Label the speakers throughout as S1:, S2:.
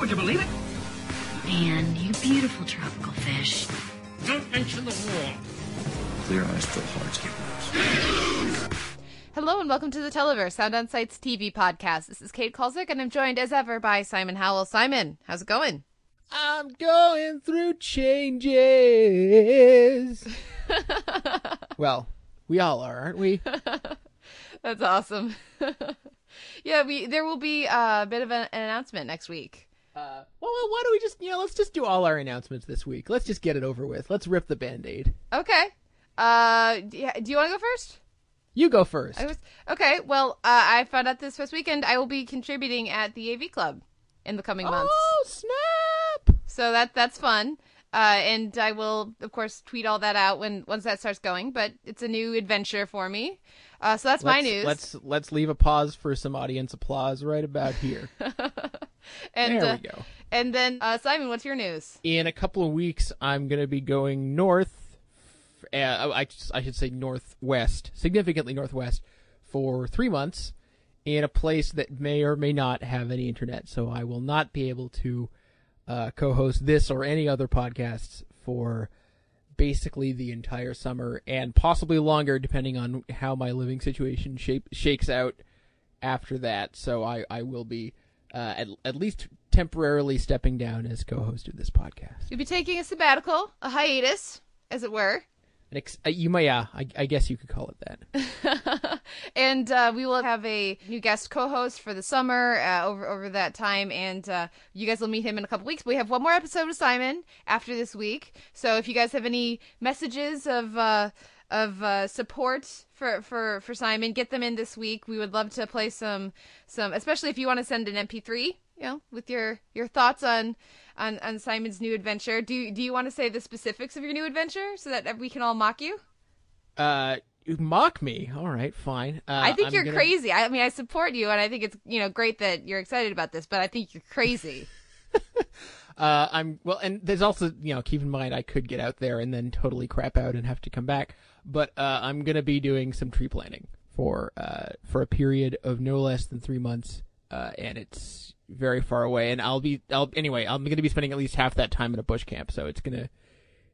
S1: Would you believe it?
S2: Man, you beautiful tropical fish.
S3: Don't mention the war.
S4: Clear eyes, full hearts, get loose.
S5: Hello and welcome to the Televerse Sound on Sight's TV podcast. This is Kate Kulzick and I'm joined as ever by Simon Howell. Simon, how's it going?
S6: I'm going through changes. well, we all are, aren't we?
S5: That's awesome. yeah, we there will be uh, a bit of an, an announcement next week.
S6: Uh, well, well, why don't we just, you know, let's just do all our announcements this week. Let's just get it over with. Let's rip the band aid.
S5: Okay. Uh, do you, you want to go first?
S6: You go first.
S5: I was okay. Well, uh, I found out this first weekend I will be contributing at the AV Club in the coming months.
S6: Oh, snap!
S5: So that that's fun. Uh, and I will, of course, tweet all that out when once that starts going. But it's a new adventure for me. Uh, so that's my
S6: Let's-
S5: news.
S6: Let's let's leave a pause for some audience applause right about here.
S5: and
S6: there
S5: uh,
S6: we go.
S5: and then uh, Simon, what's your news?
S6: In a couple of weeks, I'm going to be going north. Uh, I I should say northwest, significantly northwest, for three months, in a place that may or may not have any internet. So I will not be able to uh, co-host this or any other podcasts for basically the entire summer and possibly longer, depending on how my living situation shape shakes out after that. So I I will be uh, at at least temporarily stepping down as co-host of this podcast.
S5: You'll be taking a sabbatical, a hiatus, as it were.
S6: An ex- uh, you may, yeah, I, I guess you could call it that.
S5: and uh, we will have a new guest co-host for the summer uh, over over that time, and uh, you guys will meet him in a couple weeks. We have one more episode with Simon after this week, so if you guys have any messages of uh, of uh, support for, for for Simon, get them in this week. We would love to play some some, especially if you want to send an MP3, you know, with your your thoughts on. On, on Simon's new adventure, do you, do you want to say the specifics of your new adventure so that we can all mock you?
S6: Uh, you mock me. All right, fine. Uh,
S5: I think
S6: I'm
S5: you're
S6: gonna-
S5: crazy. I mean, I support you, and I think it's you know great that you're excited about this. But I think you're crazy.
S6: Uh, I'm well, and there's also you know keep in mind I could get out there and then totally crap out and have to come back. But uh, I'm gonna be doing some tree planting for uh for a period of no less than three months, uh, and it's very far away. And I'll be I'll anyway I'm gonna be spending at least half that time in a bush camp, so it's gonna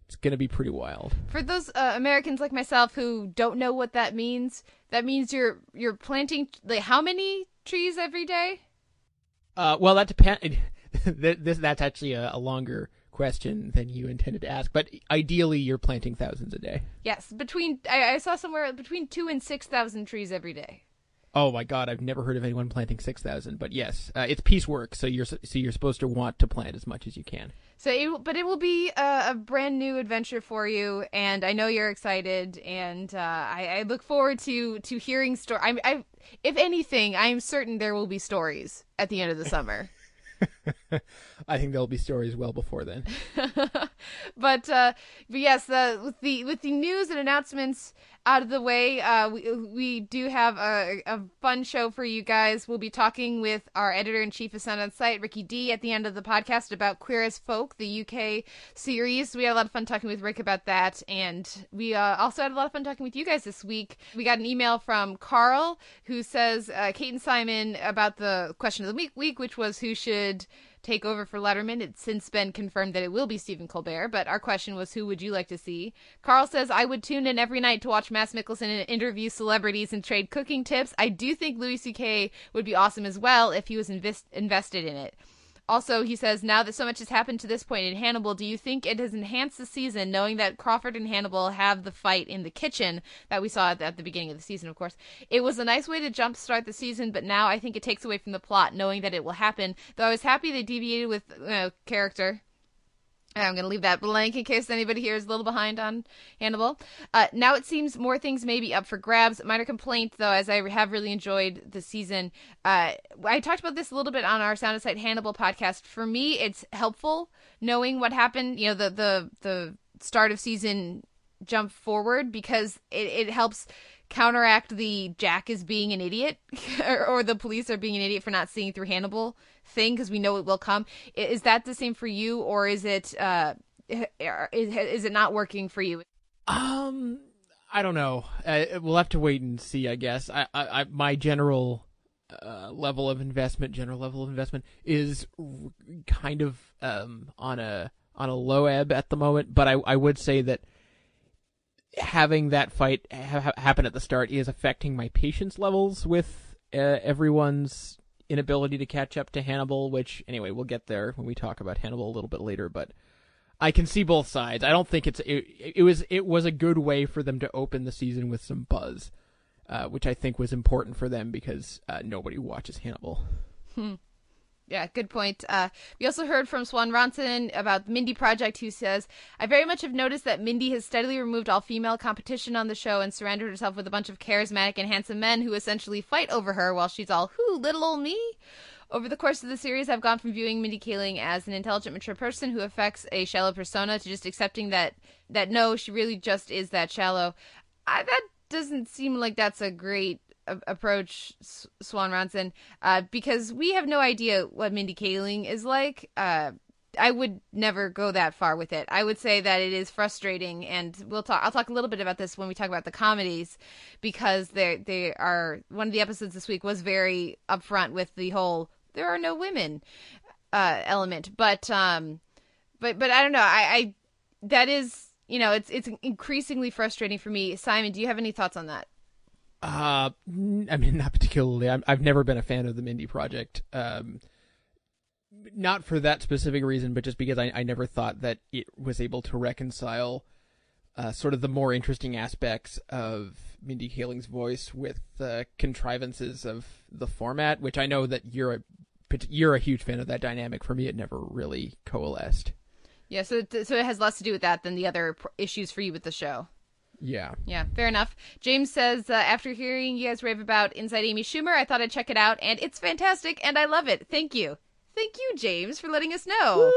S6: it's gonna be pretty wild.
S5: For those uh, Americans like myself who don't know what that means, that means you're you're planting like how many trees every day?
S6: Uh, well, that depends. this that's actually a, a longer question than you intended to ask, but ideally you're planting thousands a day.
S5: Yes, between I, I saw somewhere between two and six thousand trees every day.
S6: Oh my god, I've never heard of anyone planting six thousand. But yes, uh, it's piecework, so you're so you're supposed to want to plant as much as you can.
S5: So, it, but it will be a, a brand new adventure for you, and I know you're excited, and uh, I, I look forward to to hearing story. I, I, if anything, I'm certain there will be stories at the end of the summer.
S6: I think there'll be stories well before then.
S5: but uh, but yes, the with the with the news and announcements out of the way, uh, we we do have a, a fun show for you guys. We'll be talking with our editor in chief of Sound on Sight, Ricky D, at the end of the podcast about Queer as Folk, the UK series. We had a lot of fun talking with Rick about that, and we uh, also had a lot of fun talking with you guys this week. We got an email from Carl who says, uh, "Kate and Simon about the question of the week, week, which was who should." Take over for Letterman. It's since been confirmed that it will be Stephen Colbert, but our question was who would you like to see? Carl says, I would tune in every night to watch Mads Mikkelsen interview celebrities and trade cooking tips. I do think Louis C.K. would be awesome as well if he was invest- invested in it. Also, he says, now that so much has happened to this point in Hannibal, do you think it has enhanced the season knowing that Crawford and Hannibal have the fight in the kitchen that we saw at the, at the beginning of the season, of course? It was a nice way to jumpstart the season, but now I think it takes away from the plot knowing that it will happen. Though I was happy they deviated with uh, character I'm going to leave that blank in case anybody here is a little behind on Hannibal. Uh, now it seems more things may be up for grabs. Minor complaint, though, as I have really enjoyed the season. Uh, I talked about this a little bit on our Sound on Sight Hannibal podcast. For me, it's helpful knowing what happened. You know, the the the start of season jump forward because it, it helps counteract the Jack is being an idiot or, or, the police are being an idiot for not seeing through Hannibal thing because we know it will come. Is that the same for you, or is it uh, is, is it not working for you?
S6: Um, I don't know. Uh, we'll have to wait and see. I guess. I, I, I my general uh, level of investment, general level of investment, is kind of um on a on a low ebb at the moment. But I I would say that having that fight ha- happen at the start is affecting my patience levels with uh, everyone's inability to catch up to Hannibal, which anyway, we'll get there when we talk about Hannibal a little bit later, but I can see both sides. I don't think it's it, it was it was a good way for them to open the season with some buzz, uh, which I think was important for them because uh, nobody watches Hannibal.
S5: Hmm. Yeah, good point. Uh, we also heard from Swan Ronson about the Mindy Project, who says, I very much have noticed that Mindy has steadily removed all female competition on the show and surrendered herself with a bunch of charismatic and handsome men who essentially fight over her while she's all, who, little old me? Over the course of the series, I've gone from viewing Mindy Kaling as an intelligent, mature person who affects a shallow persona to just accepting that, that no, she really just is that shallow. I, that doesn't seem like that's a great approach Swan Ronson uh, because we have no idea what Mindy Kaling is like. Uh, I would never go that far with it. I would say that it is frustrating, and we'll talk. I'll talk a little bit about this when we talk about the comedies, because they they are one of the episodes this week was very upfront with the whole there are no women uh, element. But um, but but I don't know. I, I that is you know it's it's increasingly frustrating for me. Simon, do you have any thoughts on that?
S6: Uh, I mean, not particularly. i have never been a fan of the Mindy Project. Um, not for that specific reason, but just because I, I never thought that it was able to reconcile uh, sort of the more interesting aspects of Mindy Kaling's voice with the contrivances of the format, which I know that you're a you're a huge fan of that dynamic. For me, it never really coalesced.
S5: Yeah, so so it has less to do with that than the other issues for you with the show.
S6: Yeah.
S5: Yeah, fair enough. James says, uh, after hearing you guys rave about Inside Amy Schumer, I thought I'd check it out, and it's fantastic, and I love it. Thank you. Thank you, James, for letting us know.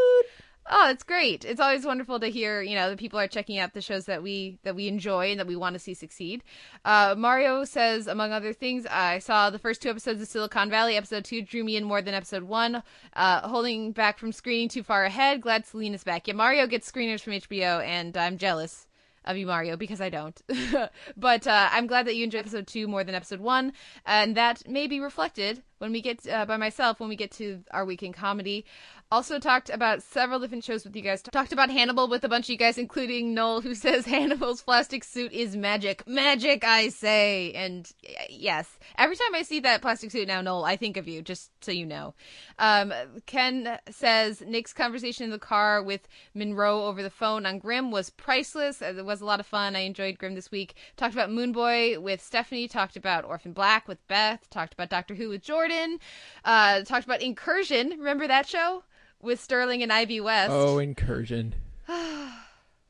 S5: Oh, it's great. It's always wonderful to hear, you know, that people are checking out the shows that we that we enjoy and that we want to see succeed. Uh, Mario says, among other things, I saw the first two episodes of Silicon Valley. Episode two drew me in more than episode one. Uh, holding back from screening too far ahead. Glad Selina's back. Yeah, Mario gets screeners from HBO, and I'm jealous of you, Mario, because I don't. but uh, I'm glad that you enjoyed episode two more than episode one, and that may be reflected when we get uh, by myself when we get to our weekend comedy. Also talked about several different shows with you guys. Talked about Hannibal with a bunch of you guys, including Noel, who says Hannibal's plastic suit is magic. Magic, I say. And yes, every time I see that plastic suit now, Noel, I think of you, just so you know. Um, Ken says Nick's conversation in the car with Monroe over the phone on Grimm was priceless. It was a lot of fun. I enjoyed Grimm this week. Talked about Moonboy with Stephanie. Talked about Orphan Black with Beth. Talked about Doctor Who with Jordan. Uh, talked about Incursion. Remember that show? With Sterling and Ivy West.
S6: Oh, incursion.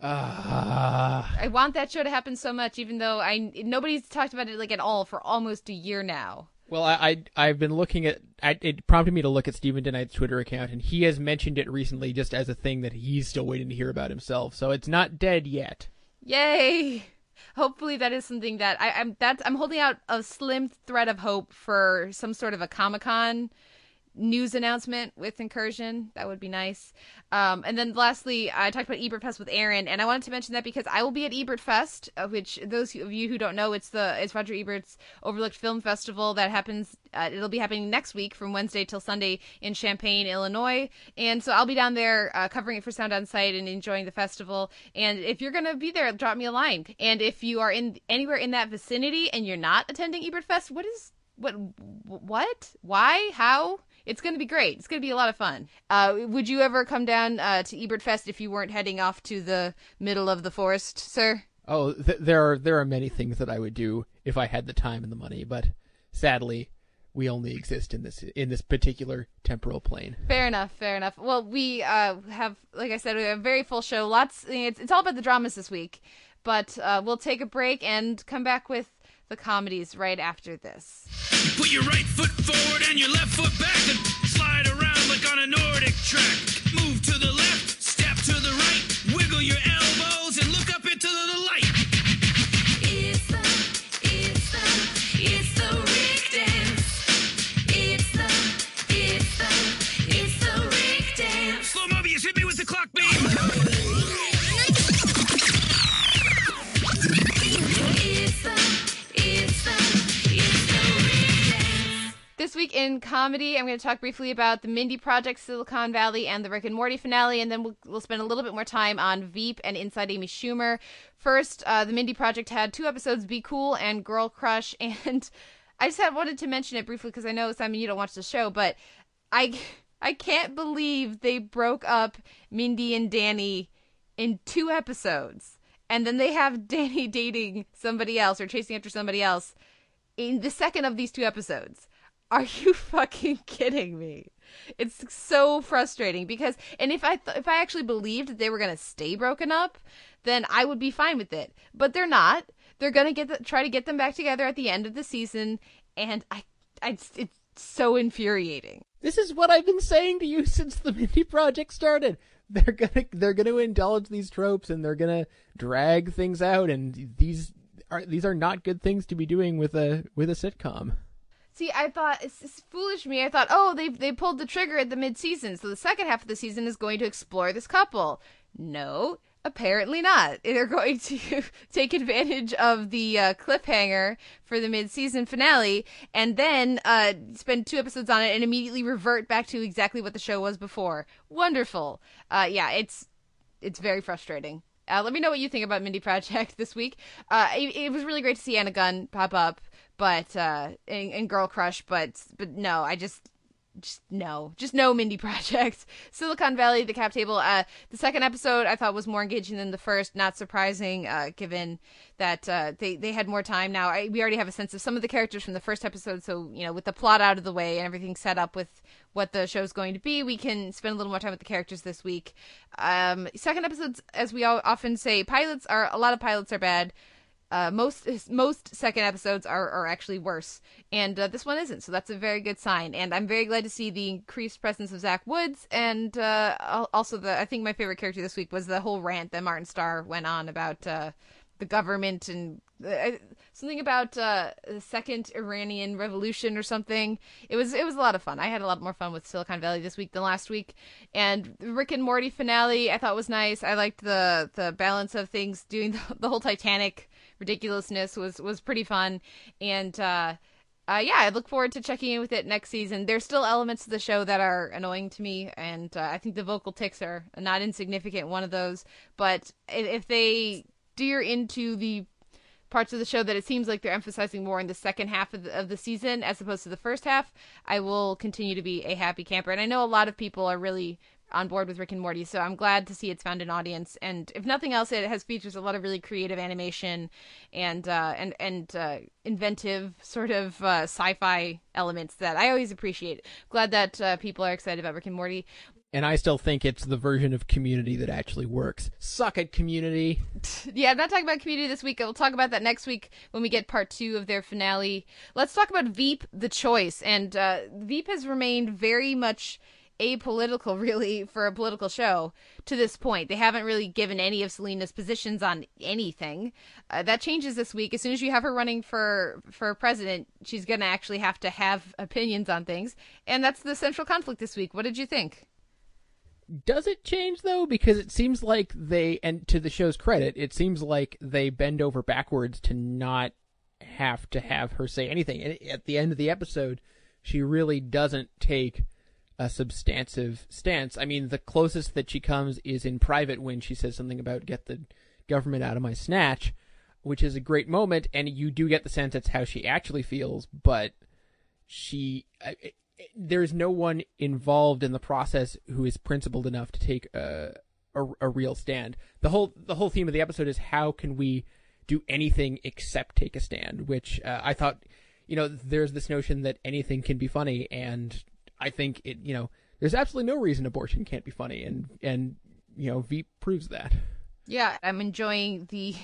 S5: Ah. I want that show to happen so much, even though I nobody's talked about it like at all for almost a year now.
S6: Well, I, I have been looking at I, it prompted me to look at Steven DeKnight's Twitter account, and he has mentioned it recently just as a thing that he's still waiting to hear about himself. So it's not dead yet.
S5: Yay! Hopefully that is something that I, I'm that's I'm holding out a slim thread of hope for some sort of a Comic Con news announcement with Incursion. That would be nice. Um, and then lastly, I talked about Ebert Fest with Aaron, and I wanted to mention that because I will be at Ebert Fest, uh, which those of you who don't know, it's the it's Roger Ebert's Overlooked Film Festival that happens. Uh, it'll be happening next week from Wednesday till Sunday in Champaign, Illinois, and so I'll be down there uh, covering it for Sound on Sight and enjoying the festival. And if you're gonna be there, drop me a line. And if you are in anywhere in that vicinity and you're not attending Ebert Fest, what is what what why how it's going to be great. It's going to be a lot of fun. Uh, would you ever come down uh, to Ebert Fest if you weren't heading off to the middle of the forest, sir?
S6: Oh, th- there are there are many things that I would do if I had the time and the money, but sadly, we only exist in this in this particular temporal plane.
S5: Fair enough. Fair enough. Well, we uh, have, like I said, we have a very full show. Lots. It's, it's all about the dramas this week, but uh, we'll take a break and come back with the comedies right after this.
S7: Put your right foot forward and your left foot back and slide around like on a Nordic track. Move to the left, step to the right, wiggle your elbows
S5: Week in comedy, I'm going to talk briefly about the Mindy Project, Silicon Valley, and the Rick and Morty finale, and then we'll, we'll spend a little bit more time on Veep and Inside Amy Schumer. First, uh, the Mindy Project had two episodes, Be Cool and Girl Crush, and I just had wanted to mention it briefly because I know Simon, you don't watch the show, but I I can't believe they broke up Mindy and Danny in two episodes, and then they have Danny dating somebody else or chasing after somebody else in the second of these two episodes. Are you fucking kidding me? It's so frustrating because, and if I th- if I actually believed that they were gonna stay broken up, then I would be fine with it. But they're not. They're gonna get the, try to get them back together at the end of the season, and I, I it's, so infuriating.
S6: This is what I've been saying to you since the Mindy Project started. They're gonna they're gonna indulge these tropes and they're gonna drag things out, and these are these are not good things to be doing with a with a sitcom.
S5: See, I thought it's, it's foolish me. I thought, oh, they they pulled the trigger at the mid season, so the second half of the season is going to explore this couple. No, apparently not. They're going to take advantage of the uh, cliffhanger for the mid season finale, and then uh, spend two episodes on it, and immediately revert back to exactly what the show was before. Wonderful. Uh, yeah, it's it's very frustrating. Uh, let me know what you think about Mindy Project this week. Uh, it, it was really great to see Anna Gunn pop up, but uh, and, and Girl Crush, but but no, I just just no, just no Mindy Project. Silicon Valley, the cap table. Uh, the second episode I thought was more engaging than the first. Not surprising, uh, given that uh, they they had more time. Now I, we already have a sense of some of the characters from the first episode, so you know with the plot out of the way and everything set up with what the show's going to be, we can spend a little more time with the characters this week. Um, second episodes, as we all often say, pilots are a lot of pilots are bad. Uh, most most second episodes are, are actually worse, and uh, this one isn't. So that's a very good sign. And I'm very glad to see the increased presence of Zach Woods, and uh, also the I think my favorite character this week was the whole rant that Martin Starr went on about uh, the government and uh, something about uh, the second Iranian revolution or something. It was it was a lot of fun. I had a lot more fun with Silicon Valley this week than last week. And the Rick and Morty finale I thought was nice. I liked the the balance of things doing the, the whole Titanic ridiculousness was was pretty fun and uh uh, yeah, I look forward to checking in with it next season. There's still elements of the show that are annoying to me, and uh, I think the vocal ticks are not insignificant one of those. But if, if they steer into the parts of the show that it seems like they're emphasizing more in the second half of the, of the season as opposed to the first half, I will continue to be a happy camper. And I know a lot of people are really on board with Rick and Morty, so I'm glad to see it's found an audience. And if nothing else, it has features a lot of really creative animation and uh, and and uh, inventive sort of uh, sci-fi elements that I always appreciate. Glad that uh, people are excited about Rick and Morty.
S6: And I still think it's the version of Community that actually works. Suck it, Community.
S5: Yeah, I'm not talking about Community this week. We'll talk about that next week when we get part two of their finale. Let's talk about Veep, the choice. And uh, Veep has remained very much apolitical, really, for a political show to this point. They haven't really given any of Selina's positions on anything. Uh, that changes this week. As soon as you have her running for for president, she's going to actually have to have opinions on things, and that's the central conflict this week. What did you think?
S6: Does it change though? Because it seems like they, and to the show's credit, it seems like they bend over backwards to not have to have her say anything. And at the end of the episode, she really doesn't take a substantive stance. I mean, the closest that she comes is in private when she says something about get the government out of my snatch, which is a great moment, and you do get the sense that's how she actually feels, but she. I- I- there's no one involved in the process who is principled enough to take a, a a real stand. The whole the whole theme of the episode is how can we do anything except take a stand, which uh, I thought you know, there's this notion that anything can be funny, and I think it, you know, there's absolutely no reason abortion can't be funny, and and you know, Veep proves that.
S5: Yeah, I'm enjoying the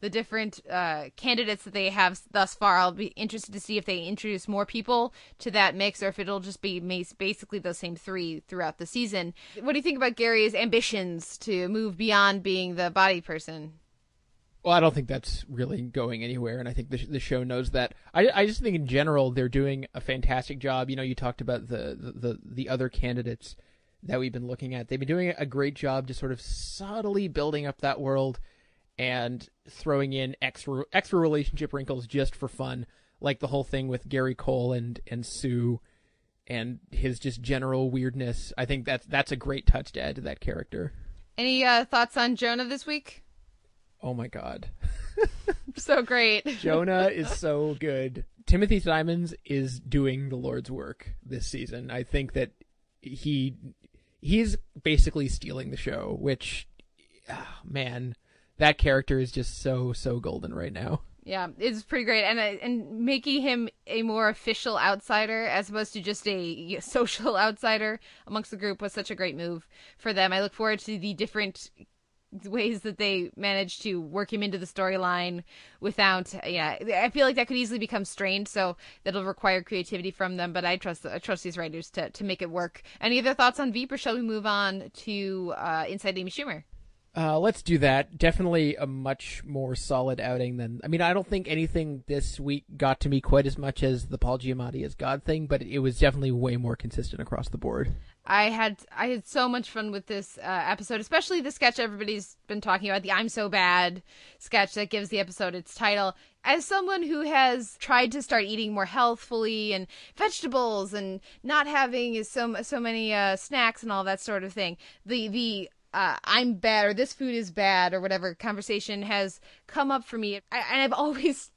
S5: the different uh, candidates that they have thus far. I'll be interested to see if they introduce more people to that mix, or if it'll just be basically those same three throughout the season. What do you think about Gary's ambitions to move beyond being the body person?
S6: Well, I don't think that's really going anywhere, and I think the, the show knows that. I, I just think in general they're doing a fantastic job. You know, you talked about the, the, the, the other candidates that we've been looking at. They've been doing a great job just sort of subtly building up that world and throwing in extra extra relationship wrinkles just for fun, like the whole thing with Gary Cole and and Sue and his just general weirdness. I think that's that's a great touch to add to that character.
S5: Any uh, thoughts on Jonah this week?
S6: Oh my god.
S5: So great.
S6: Jonah is so good. Timothy Simons is doing the Lord's work this season. I think that he he's basically stealing the show, which ah, man, that character is just so so golden right now.
S5: Yeah, it's pretty great, and uh, and making him a more official outsider as opposed to just a social outsider amongst the group was such a great move for them. I look forward to the different ways that they managed to work him into the storyline without yeah i feel like that could easily become strained so that'll require creativity from them but i trust i trust these writers to, to make it work any other thoughts on veep or shall we move on to uh, inside amy schumer
S6: Uh, let's do that. Definitely a much more solid outing than. I mean, I don't think anything this week got to me quite as much as the Paul Giamatti as God thing, but it was definitely way more consistent across the board.
S5: I had I had so much fun with this uh, episode, especially the sketch everybody's been talking about, the "I'm so bad" sketch that gives the episode its title. As someone who has tried to start eating more healthfully and vegetables and not having so so many uh, snacks and all that sort of thing, the the uh, I'm bad or this food is bad or whatever conversation has come up for me, I, and I've always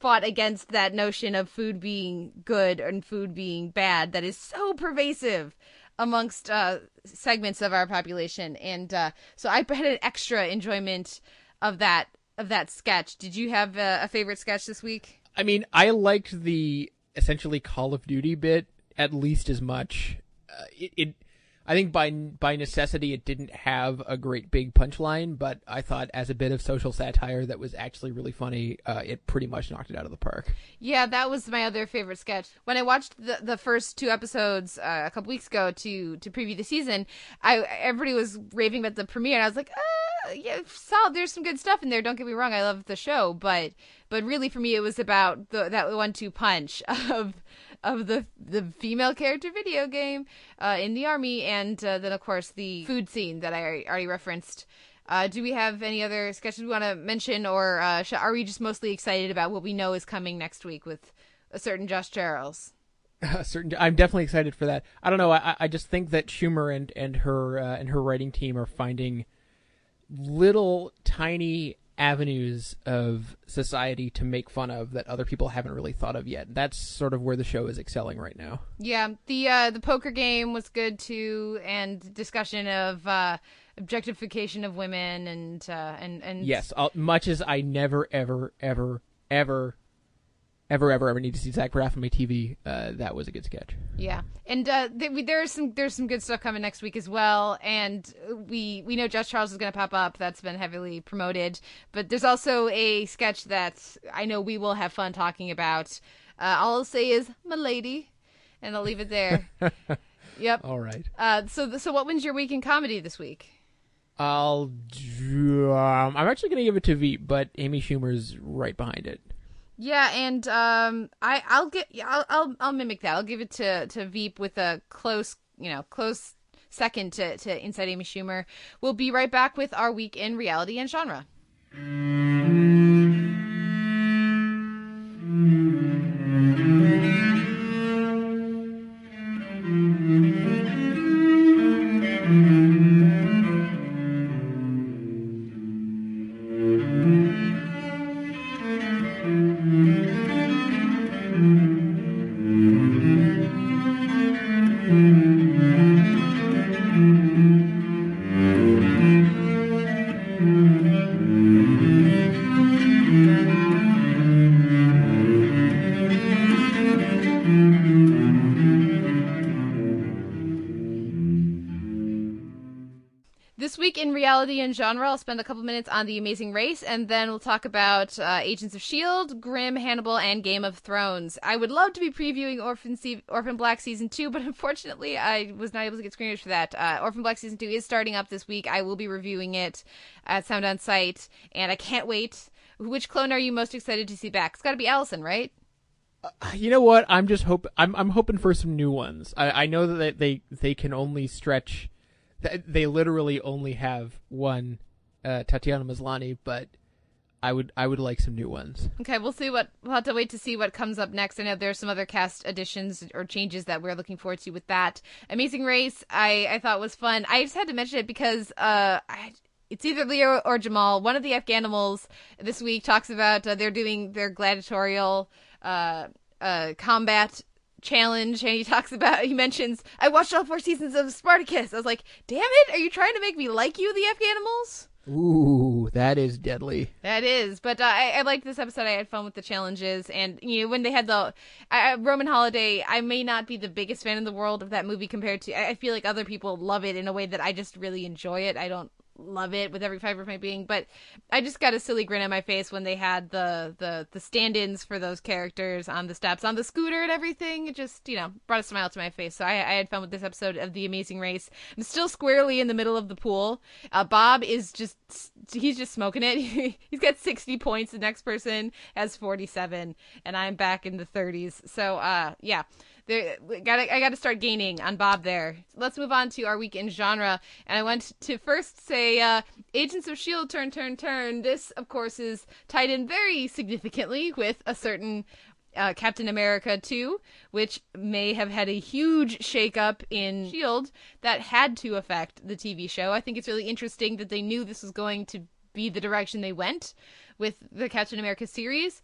S5: fought against that notion of food being good and food being bad that is so pervasive amongst uh, segments of our population. And uh, so i had an extra enjoyment of that of that sketch. Did you have a, a favorite sketch this week?
S6: I mean, I liked the essentially Call of Duty bit at least as much. Uh, it, it, I think by by necessity, it didn't have a great big punchline, but I thought as a bit of social satire that was actually really funny, uh, it pretty much knocked it out of the park.
S5: yeah that was my other favorite sketch when i watched the, the first two episodes uh, a couple weeks ago to to preview the season i everybody was raving about the premiere and i was like uh, yeah solid there's some good stuff in there don't get me wrong i love the show but but really for me it was about the that one two punch of of the the female character video game uh, in the army, and uh, then of course the food scene that I already- referenced. Uh, do we have any other sketches we want to mention, or uh, sh- are we just mostly excited about what we know is coming next week with a certain Josh Charles?
S6: A certain, I'm definitely excited for that. I don't know. I, I just think that Schumer and and her uh, and her writing team are finding little tiny avenues of society to make fun of that other people haven't really thought of yet. That's sort of where the show is excelling right now.
S5: Yeah, the uh, the poker game was good too, and discussion of uh, objectification of women and uh, and and
S6: Yes, i much as I never, ever, ever, ever, ever, ever, ever need to see Zach Braff on my TV, uh, that was a good sketch.
S5: Yeah, and uh, th- there's some there's some good stuff coming next week as well, and we we know Josh Charles is going to pop up. That's been heavily promoted, but there's also a sketch that I know we will have fun talking about. Uh, all I'll say is my lady, and I'll leave it there. yep.
S6: All right.
S5: Uh, so so what wins your week in comedy this week?
S6: I'll. Um, I'm actually going to give it to Veep, but Amy Schumer's right behind it.
S5: Yeah, and um, I I'll get I'll, I'll I'll mimic that. I'll give it to to Veep with a close you know close second to to Inside Amy Schumer. We'll be right back with our week in reality and genre. Mm-hmm. reality and genre, I'll spend a couple minutes on The Amazing Race, and then we'll talk about uh, Agents of S.H.I.E.L.D., Grimm, Hannibal, and Game of Thrones. I would love to be previewing Orphan, Se- Orphan Black Season 2, but unfortunately, I was not able to get screeners for that. Uh, Orphan Black Season 2 is starting up this week. I will be reviewing it at Sound On Sight, and I can't wait. Which clone are you most excited to see back? It's got to be Allison, right?
S6: You know what? I'm just hope I'm I'm hoping for some new ones. I I know that they they can only stretch. Th- They literally only have one uh, Tatiana Maslany, but I would I would like some new ones.
S5: Okay, we'll see what we'll have to wait to see what comes up next. I know there's some other cast additions or changes that we're looking forward to with that. Amazing Race, I I thought was fun. I just had to mention it because uh I it's either Leo or Jamal. One of the Afghanimals this week talks about uh, they're doing their gladiatorial uh uh combat challenge and he talks about he mentions I watched all four seasons of Spartacus. I was like, "Damn it, are you trying to make me like you the F animals?
S6: Ooh, that is deadly.
S5: That is, but uh, I, I liked this episode. I had fun with the challenges, and you know when they had the I, Roman Holiday. I may not be the biggest fan in the world of that movie compared to. I, I feel like other people love it in a way that I just really enjoy it. I don't love it with every fiber of my being, but I just got a silly grin on my face when they had the the the stand-ins for those characters on the steps, on the scooter, and everything. It just you know brought a smile to my face. So I, I had fun with this episode of The Amazing Race. I'm still squarely in the middle of the pool. Uh, Bob is just he's just smoking it. he's got 60 points. The next person has 47, and I'm back in the 30s. So uh yeah. There, got I got to start gaining on Bob there. Let's move on to our week in genre, and I want to first say, uh, Agents of Shield, turn, turn, turn. This, of course, is tied in very significantly with a certain uh, Captain America 2, which may have had a huge shakeup in S.H.I.E.L.D. That had to affect the TV show. I think it's really interesting that they knew this was going to be the direction they went with the Captain America series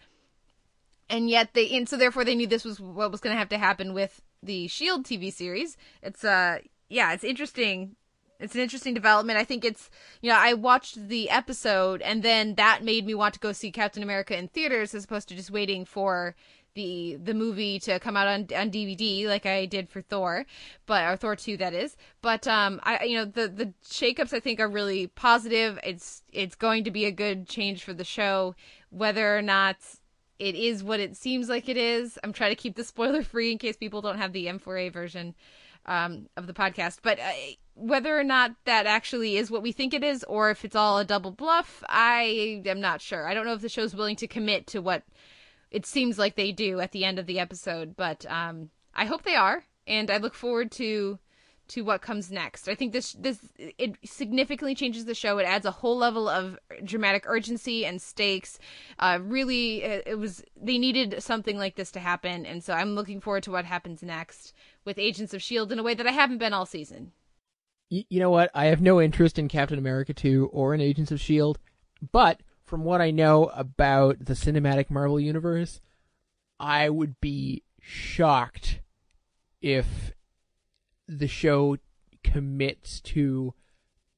S5: and yet they and so therefore they knew this was what was going to have to happen with the shield tv series it's uh yeah it's interesting it's an interesting development i think it's you know i watched the episode and then that made me want to go see captain america in theaters as opposed to just waiting for the the movie to come out on on DVD like I did for Thor, but or Thor 2 that is. But um I you know the the shakeups I think are really positive. It's it's going to be a good change for the show whether or not it is what it seems like it is. I'm trying to keep the spoiler free in case people don't have the M4A version um, of the podcast. But uh, whether or not that actually is what we think it is, or if it's all a double bluff, I am not sure. I don't know if the show's willing to commit to what it seems like they do at the end of the episode, but um, I hope they are, and I look forward to to what comes next. I think this this it significantly changes the show. It adds a whole level of dramatic urgency and stakes. Uh, really, it, was they needed something like this to happen, and so I'm looking forward to what happens next with Agents of Shield in a way that I haven't been all season.
S6: Y- you know what? I have no interest in Captain America 2 or in Agents of S.H.I.E.L.D., but from what I know about the cinematic Marvel universe, I would be shocked if the show commits to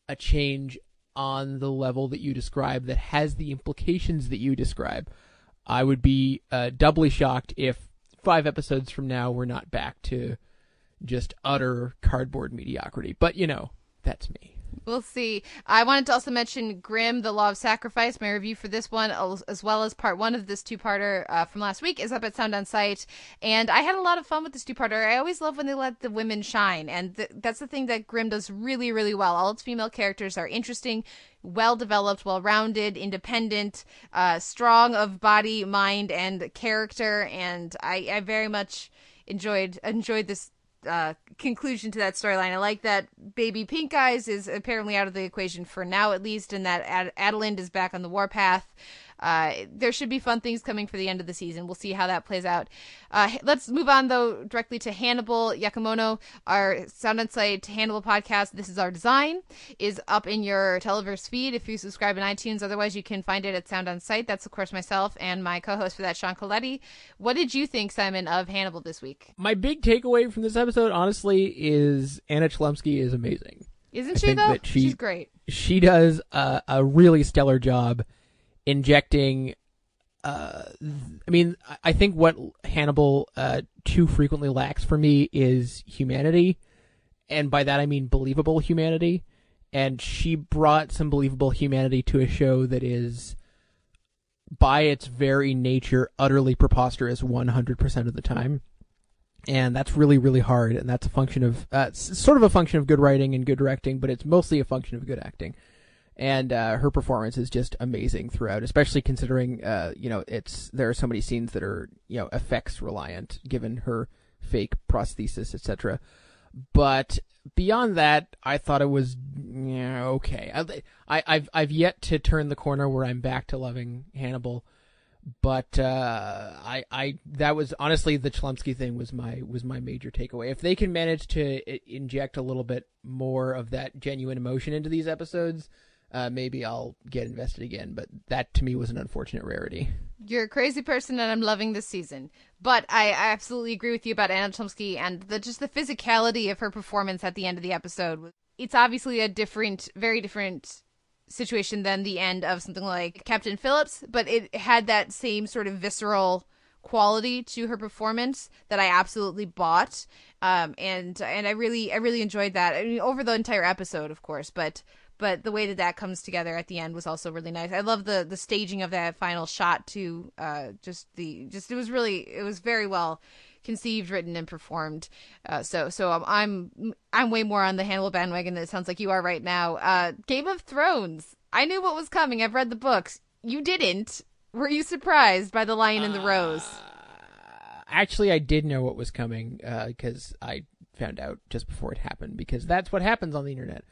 S6: a change on the level that you describe that has the implications that you describe. I would be uh, doubly shocked if five episodes from now we're not back to just utter cardboard mediocrity. But you know, that's me.
S5: We'll see. I wanted to also mention Grimm, The Law of Sacrifice. My review for this one, as well as part one of this two-parter uh, from last week, is up at Sound on Sight. And I had a lot of fun with this two-parter. I always love when they let the women shine, and th- that's the thing that Grimm does really, really well. All its female characters are interesting, well developed, well rounded, independent, uh, strong of body, mind, and character. And I, I very much enjoyed enjoyed this uh, conclusion to that storyline. I like that baby Pink Eyes is apparently out of the equation for now, at least, and that Ad- is back on the warpath. Uh, there should be fun things coming for the end of the season. We'll see how that plays out. Uh, let's move on though directly to Hannibal Yakimono, our Sound on Sight Hannibal podcast. This is our design is up in your Televerse feed if you subscribe in iTunes. Otherwise, you can find it at Sound on Sight. That's of course myself and my co-host for that, Sean Coletti. What did you think, Simon, of Hannibal this week?
S6: My big takeaway from this episode, honestly, is Anna Chlumsky is amazing.
S5: Isn't
S6: I
S5: she though?
S6: she-
S5: She's great.
S6: She does a, a really stellar job injecting. Uh, I mean, I- think what Hannibal uh, too frequently lacks for me is humanity, and by that I mean believable humanity. and she brought some believable humanity to a show that is by its very nature utterly preposterous 100% of the time and that's really really hard and that's a function of uh, sort of a function of good writing and good directing but it's mostly a function of good acting and uh, her performance is just amazing throughout especially considering uh, you know it's there are so many scenes that are you know effects reliant given her fake prosthesis etc but beyond that i thought it was yeah, okay. I, i've i've yet to turn the corner where i'm back to loving hannibal. But uh, I, I that was honestly the Chlumsky thing was my was my major takeaway. If they can manage to inject a little bit more of that genuine emotion into these episodes, uh, maybe I'll get invested again. But that to me was an unfortunate rarity.
S5: You're a crazy person, and I'm loving this season. But I, I absolutely agree with you about Anna Chlumsky and the just the physicality of her performance at the end of the episode. It's obviously a different, very different situation than the end of something like Captain Phillips, but it had that same sort of visceral quality to her performance that I absolutely bought. Um, and and I really I really enjoyed that. I mean, over the entire episode, of course, but but the way that that comes together at the end was also really nice. I love the the staging of that final shot too. Uh, just the just it was really it was very well conceived, written, and performed. Uh, so so um, I'm I'm way more on the Hannibal bandwagon than it sounds like you are right now. Uh, Game of Thrones. I knew what was coming. I've read the books. You didn't. Were you surprised by the Lion and the Rose?
S6: Actually, I did know what was coming because I found out just before it happened because that's what happens on the internet.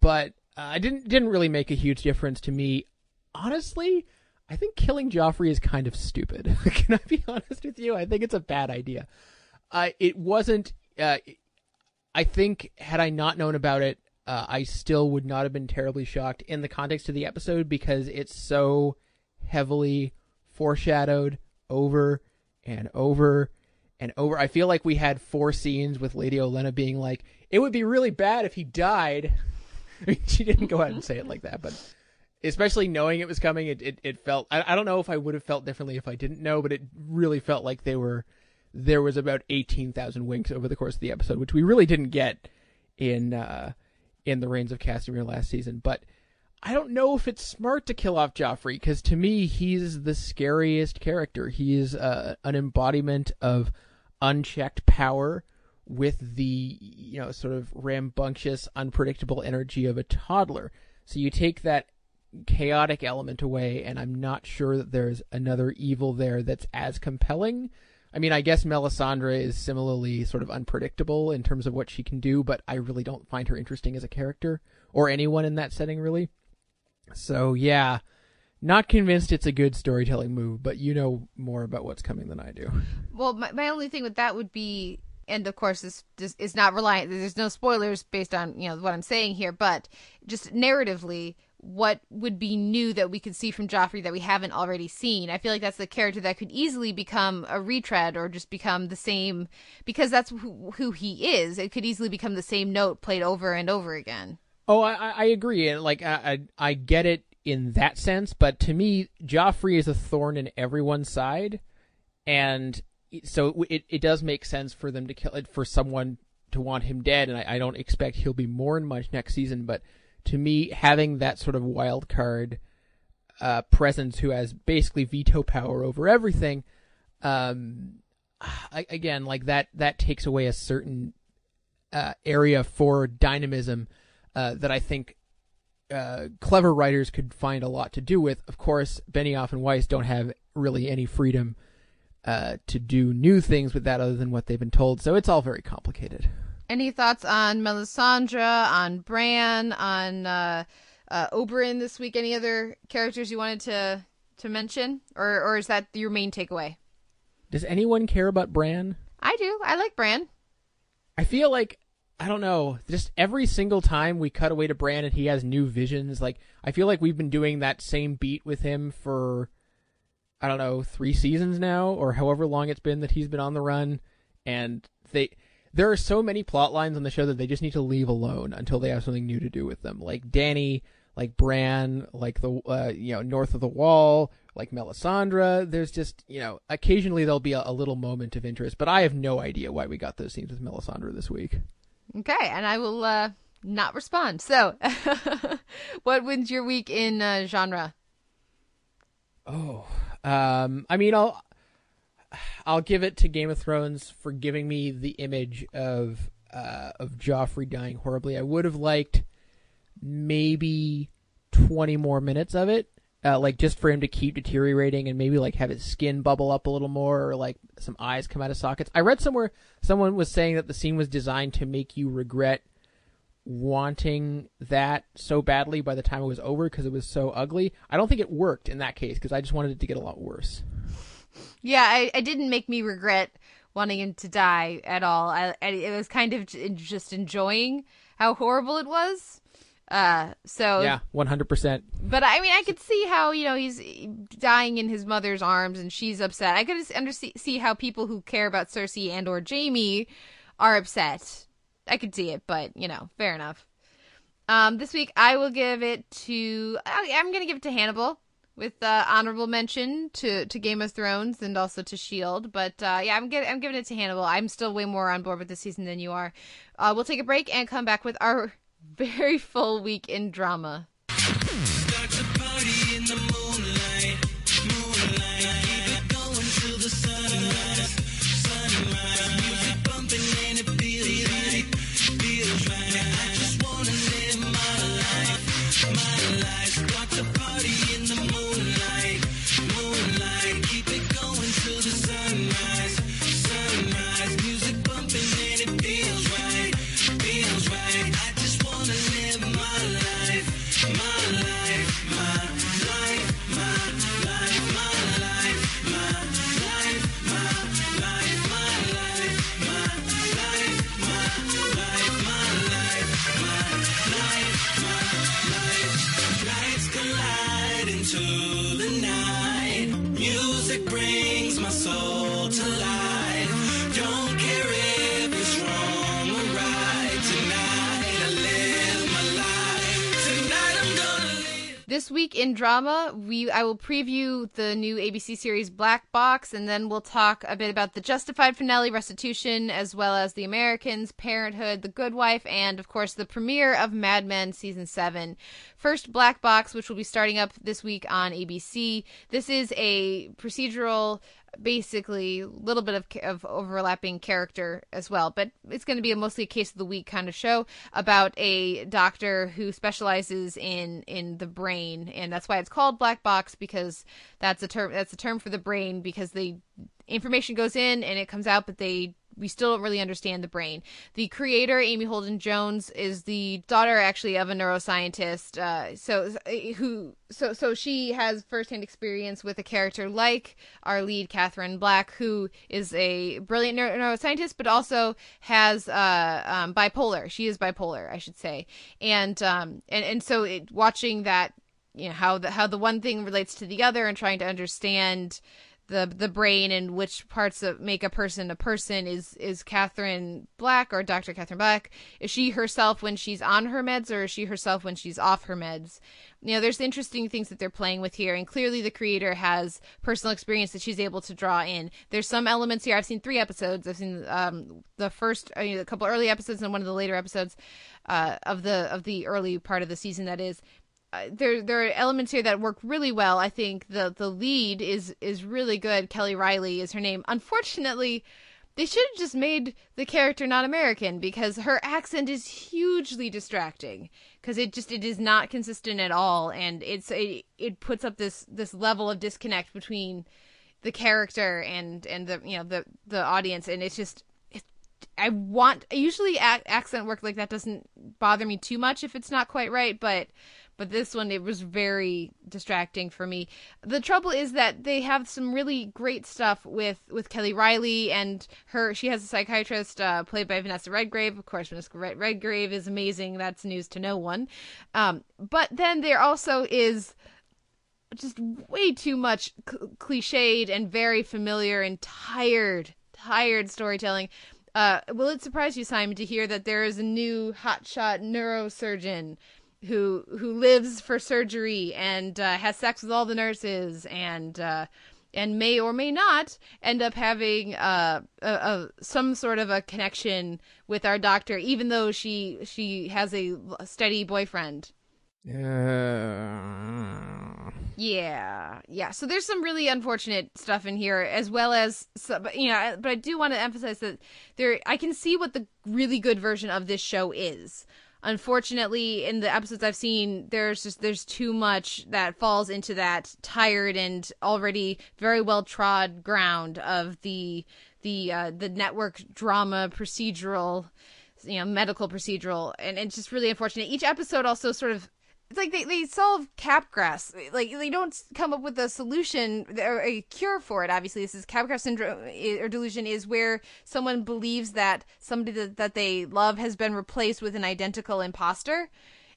S6: But uh, I didn't didn't really make a huge difference to me. Honestly, I think killing Joffrey is kind of stupid. Can I be honest with you? I think it's a bad idea. Uh, it wasn't. Uh, I think had I not known about it, uh, I still would not have been terribly shocked in the context of the episode because it's so heavily foreshadowed over and over and over. I feel like we had four scenes with Lady Olenna being like, "It would be really bad if he died." She didn't go out and say it like that, but especially knowing it was coming, it it, it felt. I, I don't know if I would have felt differently if I didn't know, but it really felt like they were. There was about eighteen thousand winks over the course of the episode, which we really didn't get in uh, in the Rains of Castamere last season. But I don't know if it's smart to kill off Joffrey because to me he's the scariest character. He is uh, an embodiment of unchecked power with the you know sort of rambunctious, unpredictable energy of a toddler. So you take that chaotic element away, and I'm not sure that there's another evil there that's as compelling. I mean, I guess Melisandre is similarly sort of unpredictable in terms of what she can do, but I really don't find her interesting as a character or anyone in that setting, really. So, yeah, not convinced it's a good storytelling move, but you know more about what's coming than I do.
S5: Well, my, my only thing with that would be, and of course, this, is not reliant. There's no spoilers based on you know what I'm saying here, but just narratively, what would be new that we could see from Joffrey that we haven't already seen? I feel like that's the character that could easily become a retread or just become the same because that's who, who he is. It could easily become the same note played over and over again.
S6: Oh, I, I- I agree, and like I, I I get it in that sense, but to me, Joffrey is a thorn in everyone's side, and so it it does make sense for them to kill it for someone to want him dead, and I, I don't expect he'll be more in much next season, but to me, having that sort of wild card uh, presence who has basically veto power over everything, um, I, again, like that that takes away a certain uh, area for dynamism uh, that I think uh, clever writers could find a lot to do with. Of course, Benioff and Weiss don't have really any freedom uh, to do new things with that other than what they've been told, so it's all very complicated.
S5: Any thoughts on Melisandre, on Bran, on uh, uh, Oberyn this week? Any other characters you wanted to to mention, or or is that your main takeaway?
S6: Does anyone care about Bran?
S5: I do. I like Bran.
S6: I feel like I don't know. Just every single time we cut away to Bran and he has new visions, like I feel like we've been doing that same beat with him for I don't know three seasons now, or however long it's been that he's been on the run. And they there are so many plot lines on the show that they just need to leave alone until they have something new to do with them. Like Danny, like Bran, like the uh, you know north of the wall, like Melisandre. There's just you know occasionally there'll be a, a little moment of interest, but I have no idea why we got those scenes with Melisandre this week.
S5: Okay, and I will uh, not respond. So, what wins your week in uh, genre?
S6: Oh, um, I mean, I'll I'll give it to Game of Thrones for giving me the image of uh, of Joffrey dying horribly. I would have liked maybe twenty more minutes of it, uh, like just for him to keep deteriorating and maybe like have his skin bubble up a little more or like some eyes come out of sockets. I read somewhere someone was saying that the scene was designed to make you regret wanting that so badly by the time it was over because it was so ugly. I don't think it worked in that case because I just wanted it to get a lot worse.
S5: Yeah, I, it didn't make me regret wanting him to die at all. I, I it was kind of j- just enjoying how horrible it was. Uh, so
S6: Yeah, one hundred percent.
S5: But I mean, I could see how you know he's dying in his mother's arms, and she's upset. I could under see how people who care about Cersei and or Jaime are upset. I could see it, but you know, fair enough. Um, this week I will give it to. I'm going to give it to Hannibal with uh, honorable mention to to Game of Thrones and also to Shield. But uh, yeah, I'm get, I'm giving it to Hannibal. I'm still way more on board with this season than you are. Uh, we'll take a break and come back with our very full week in drama. This week in drama, we I will preview the new ABC series Black Box, and then we'll talk a bit about the Justified finale, Restitution, as well as The Americans, Parenthood, The Good Wife, and of course the premiere of Mad Men season seven. First, Black Box, which will be starting up this week on ABC. This is a procedural basically a little bit of, of overlapping character as well but it's going to be a mostly a case of the week kind of show about a doctor who specializes in in the brain and that's why it's called black box because that's a term that's a term for the brain because the information goes in and it comes out but they we still don't really understand the brain. The creator, Amy Holden Jones, is the daughter actually of a neuroscientist. Uh, so who so so she has firsthand experience with a character like our lead, Catherine Black, who is a brilliant neuro- neuroscientist, but also has uh, um, bipolar. She is bipolar, I should say, and um, and and so it, watching that, you know, how the how the one thing relates to the other, and trying to understand the the brain and which parts of make a person a person is is Catherine Black or Dr. Catherine Black. Is she herself when she's on her meds or is she herself when she's off her meds? You know there's interesting things that they're playing with here and clearly the creator has personal experience that she's able to draw in. There's some elements here. I've seen 3 episodes. I've seen um the first uh, a couple early episodes and one of the later episodes uh of the of the early part of the season that is there there are elements here that work really well. I think the the lead is is really good. Kelly Reilly is her name. Unfortunately, they should have just made the character not American because her accent is hugely distracting because it just it is not consistent at all and it's it, it puts up this this level of disconnect between the character and and the you know the the audience and it's just I want usually accent work like that doesn't bother me too much if it's not quite right but but this one it was very distracting for me. The trouble is that they have some really great stuff with with Kelly Reilly and her she has a psychiatrist uh, played by vanessa redgrave. Of course vanessa Red- redgrave is amazing. That's news to no one. Um, but then there also is just way too much cl- cliched and very familiar and tired tired storytelling. Uh, will it surprise you simon to hear that there is a new hotshot neurosurgeon who who lives for surgery and uh, has sex with all the nurses and uh, and may or may not end up having uh, a, a some sort of a connection with our doctor, even though she she has a steady boyfriend.
S6: Uh,
S5: Yeah, yeah. So there's some really unfortunate stuff in here, as well as some, but, you know. But I do want to emphasize that there, I can see what the really good version of this show is. Unfortunately, in the episodes I've seen, there's just there's too much that falls into that tired and already very well trod ground of the the uh, the network drama procedural you know medical procedural. And it's just really unfortunate. Each episode also sort of it's like they, they solve capgras like they don't come up with a solution or a cure for it obviously. This is capgras syndrome or delusion is where someone believes that somebody that, that they love has been replaced with an identical imposter.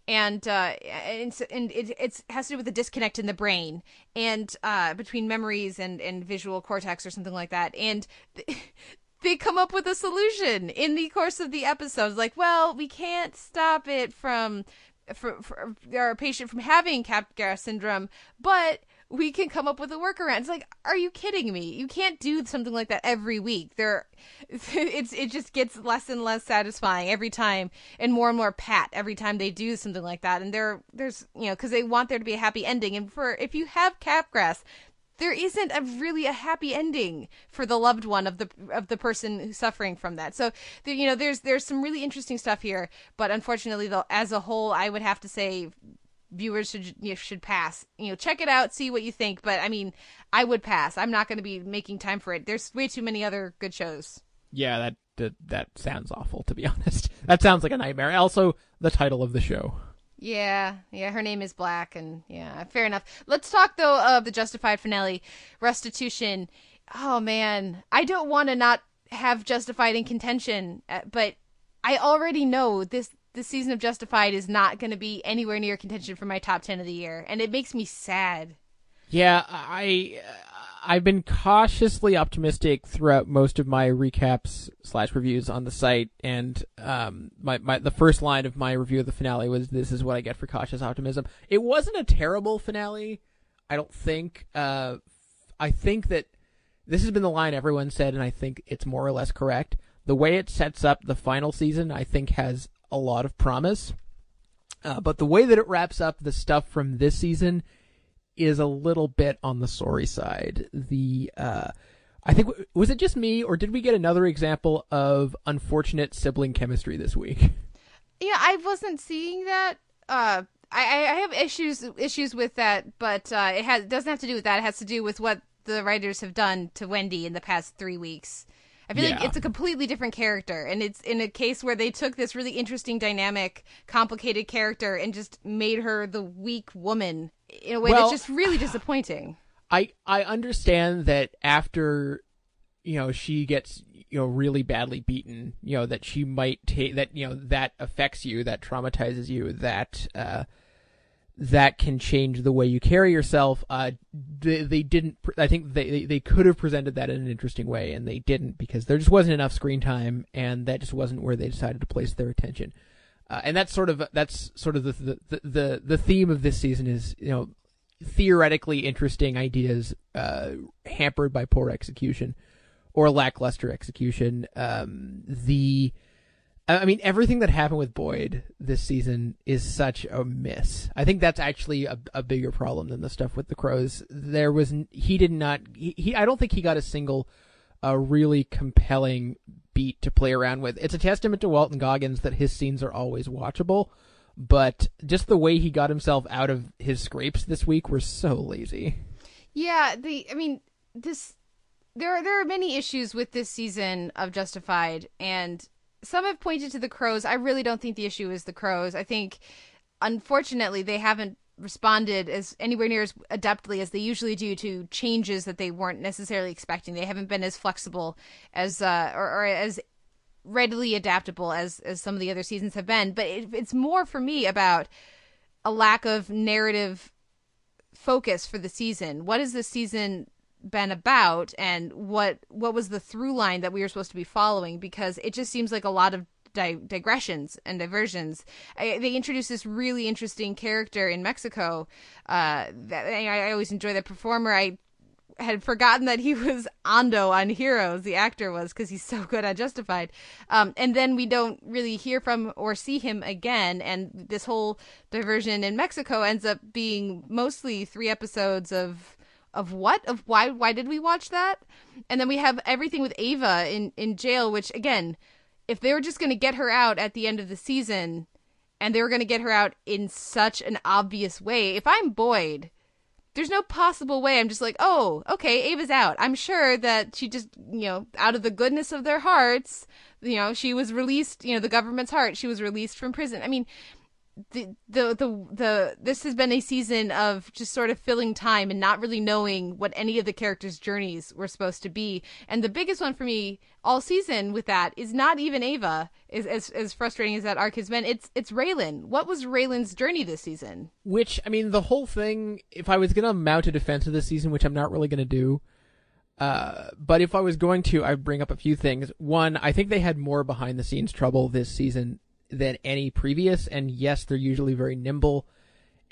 S5: And uh and, and it it's, has to do with a disconnect in the brain and uh between memories and and visual cortex or something like that. And they come up with a solution in the course of the episodes. Like well we can't stop it from for, for our patient from having Capgras syndrome but we can come up with a workaround. It's like are you kidding me? You can't do something like that every week. There it's it just gets less and less satisfying every time and more and more pat every time they do something like that. And there there's you know because they want there to be a happy ending. And for if you have Capgras there isn't a really a happy ending for the loved one of the of the person suffering from that. So you know, there's there's some really interesting stuff here, but unfortunately, though, as a whole, I would have to say viewers should you know, should pass. You know, check it out, see what you think. But I mean, I would pass. I'm not going to be making time for it. There's way too many other good shows.
S6: yeah, that, that that sounds awful. To be honest, that sounds like a nightmare. Also, the title of the show.
S5: Yeah, yeah, her name is Black, and yeah, fair enough. Let's talk though of the Justified finale, Restitution. Oh man, I don't want to not have Justified in contention, uh, but I already know this this season of Justified is not going to be anywhere near contention for my top ten of the year, and it makes me sad.
S6: Yeah, I I've been cautiously optimistic throughout most of my recaps slash reviews on the site, and um, my, my the first line of my review of the finale was, "This is what I get for cautious optimism." It wasn't a terrible finale, I don't think. Uh, I think that this has been the line everyone said, and I think it's more or less correct. The way it sets up the final season, I think, has a lot of promise. Uh, but the way that it wraps up the stuff from this season is a little bit on the sorry side. The uh, I think was it just me, or did we get another example of unfortunate sibling chemistry this week?
S5: Yeah, I wasn't seeing that. Uh, I, I I have issues issues with that, but uh, it has it doesn't have to do with that. It has to do with what the writers have done to Wendy in the past three weeks. I feel like it's a completely different character, and it's in a case where they took this really interesting, dynamic, complicated character and just made her the weak woman in a way
S6: Well-
S5: that's just really disappointing.
S6: I I understand that after you know she gets you know really badly beaten, you know that she might take that you know that affects you, that traumatizes you, that uh that can change the way you carry yourself. Uh, they, they didn't. I think they, they they could have presented that in an interesting way, and they didn't because there just wasn't enough screen time, and that just wasn't where they decided to place their attention. Uh, and that's sort of that's sort of the, the the the the theme of this season is you know theoretically interesting ideas uh, hampered by poor execution or lackluster execution. Um, the I mean, everything that happened with Boyd this season is such a miss. I think that's actually a, a bigger problem than the stuff with the Crows. There was he did not he, he I don't think he got a single a really compelling beat to play around with. It's a testament to Walton Goggins that his scenes are always watchable, but just the way he got himself out of his scrapes this week were so lazy.
S5: Yeah, the I mean this there are there are many issues with this season of Justified and some have pointed to the crows. I really don't think the issue is the crows. I think unfortunately they haven't responded as anywhere near as adeptly as they usually do to changes that they weren't necessarily expecting. They haven't been as flexible as uh or, or as readily adaptable as as some of the other seasons have been. But it, it's more for me about a lack of narrative focus for the season. What has this season been about, and what what was the through line that we were supposed to be following? Because it just seems like a lot of di- digressions and diversions. I, they introduced this really interesting character in Mexico. Uh, that I, I always enjoy that performer. I had forgotten that he was Ando on Heroes, the actor was, because he's so good at Justified. Um, and then we don't really hear from or see him again. And this whole diversion in Mexico ends up being mostly three episodes of of what of why why did we watch that and then we have everything with ava in in jail which again if they were just going to get her out at the end of the season and they were going to get her out in such an obvious way if i'm boyd there's no possible way i'm just like oh okay ava's out. I'm sure that she just you know out of the goodness of their hearts you know she was released you know the government's heart she was released from prison. I mean the, the the the this has been a season of just sort of filling time and not really knowing what any of the characters' journeys were supposed to be. And the biggest one for me all season with that is not even Ava, is as as frustrating as that arc has been. It's it's Raylan. What was Raylan's journey this season?
S6: Which I mean, the whole thing. If I was gonna mount a defense of this season, which I'm not really gonna do, uh, but if I was going to, I'd bring up a few things. One, I think they had more behind the scenes trouble this season than any previous, and yes, they're usually very nimble,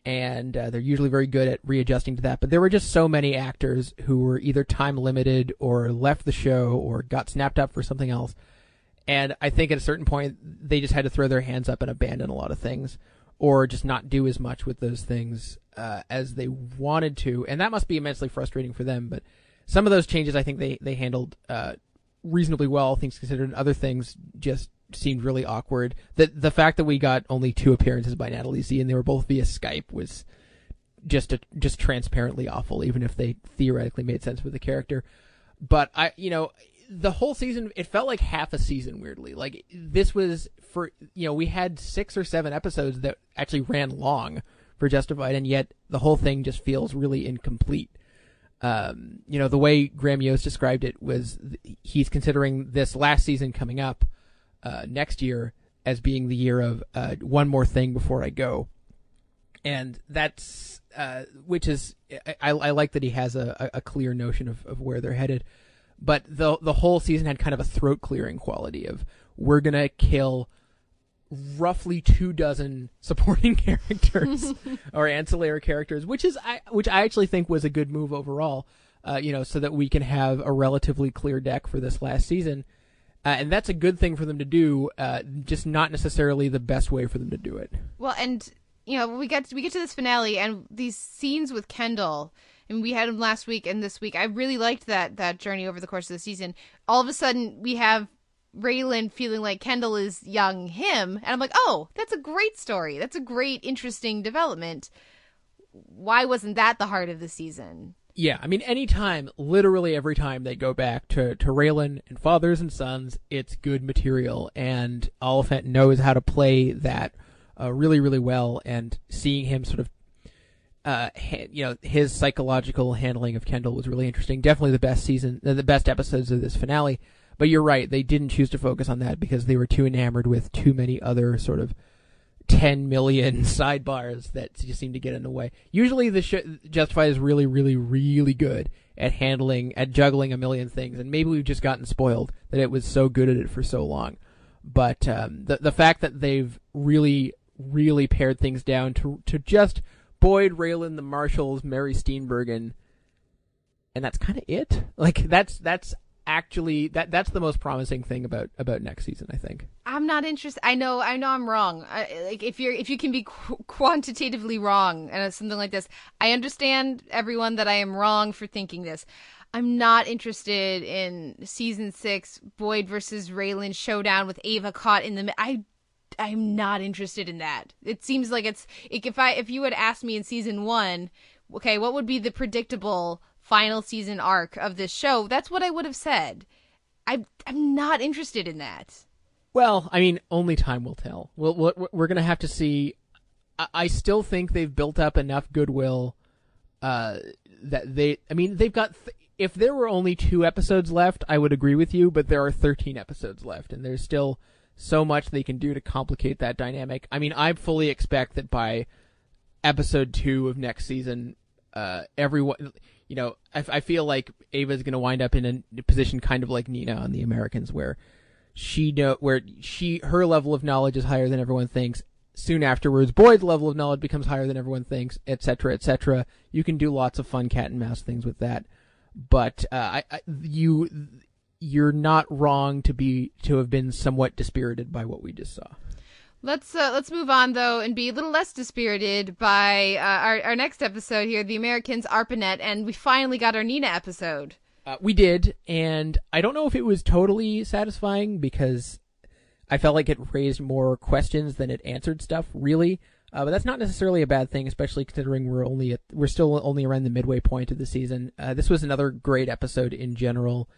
S6: and uh, they're usually very good at readjusting to that. But there were just so many actors who were either time limited or left the show or got snapped up for something else. And I think at a certain point, they just had to throw their hands up and abandon a lot of things, or just not do as much with those things uh, as they wanted to. And that must be immensely frustrating for them. But some of those changes, I think they they handled uh, reasonably well, things considered. Other things just seemed really awkward. The the fact that we got only two appearances by Natalie Zea and they were both via Skype was just a, just transparently awful, even if they theoretically made sense with the character. But I, you know, the whole season it felt like half a season weirdly. Like this was for you know we had six or seven episodes that actually ran long for Justified, and yet the whole thing just feels really incomplete. Um, you know, the way Graham Yost described it was he's considering this last season coming up uh, next year as being the year of uh, one more thing before I go, and that's uh, which is I, I like that he has a, a clear notion of, of where they're headed, but the the whole season had kind of a throat clearing quality of we're gonna kill roughly two dozen supporting characters or ancillary characters, which is I which I actually think was a good move overall. Uh, you know, so that we can have a relatively clear deck for this last season. Uh, and that's a good thing for them to do, uh, just not necessarily the best way for them to do it.
S5: Well, and you know, we get we get to this finale and these scenes with Kendall, and we had them last week and this week. I really liked that that journey over the course of the season. All of a sudden, we have Raylan feeling like Kendall is young him, and I'm like, oh, that's a great story. That's a great, interesting development. Why wasn't that the heart of the season?
S6: Yeah, I mean, anytime, literally every time they go back to, to Raylan and Fathers and Sons, it's good material, and Oliphant knows how to play that uh, really, really well, and seeing him sort of, uh, ha- you know, his psychological handling of Kendall was really interesting. Definitely the best season, uh, the best episodes of this finale. But you're right, they didn't choose to focus on that because they were too enamored with too many other sort of 10 million sidebars that just seem to get in the way. Usually the sh- Justified is really, really, really good at handling, at juggling a million things, and maybe we've just gotten spoiled that it was so good at it for so long. But um, the the fact that they've really, really pared things down to to just Boyd, Raylan, the Marshals, Mary Steenburgen, and that's kind of it. Like that's that's actually that that's the most promising thing about about next season. I think.
S5: I'm not interested. I know, I know, I'm wrong. I, like if you're, if you can be qu- quantitatively wrong and something like this, I understand everyone that I am wrong for thinking this. I'm not interested in season six Boyd versus Raylan showdown with Ava caught in the. I, I'm not interested in that. It seems like it's like if I if you had asked me in season one, okay, what would be the predictable final season arc of this show? That's what I would have said. I I'm not interested in that.
S6: Well, I mean, only time will tell. We'll, we'll, we're going to have to see. I, I still think they've built up enough goodwill uh, that they. I mean, they've got. Th- if there were only two episodes left, I would agree with you. But there are 13 episodes left, and there's still so much they can do to complicate that dynamic. I mean, I fully expect that by episode two of next season, uh, everyone. You know, I, I feel like Ava's going to wind up in a position kind of like Nina on The Americans, where she know where she her level of knowledge is higher than everyone thinks. Soon afterwards, Boyd's level of knowledge becomes higher than everyone thinks, etc., etc. You can do lots of fun cat and mouse things with that, but uh, I, I you you're not wrong to be to have been somewhat dispirited by what we just saw.
S5: Let's uh, let's move on though and be a little less dispirited by uh, our our next episode here, the Americans ARPANET, and we finally got our Nina episode.
S6: Uh, we did, and I don't know if it was totally satisfying because I felt like it raised more questions than it answered stuff. Really, uh, but that's not necessarily a bad thing, especially considering we're only at we're still only around the midway point of the season. Uh, this was another great episode in general.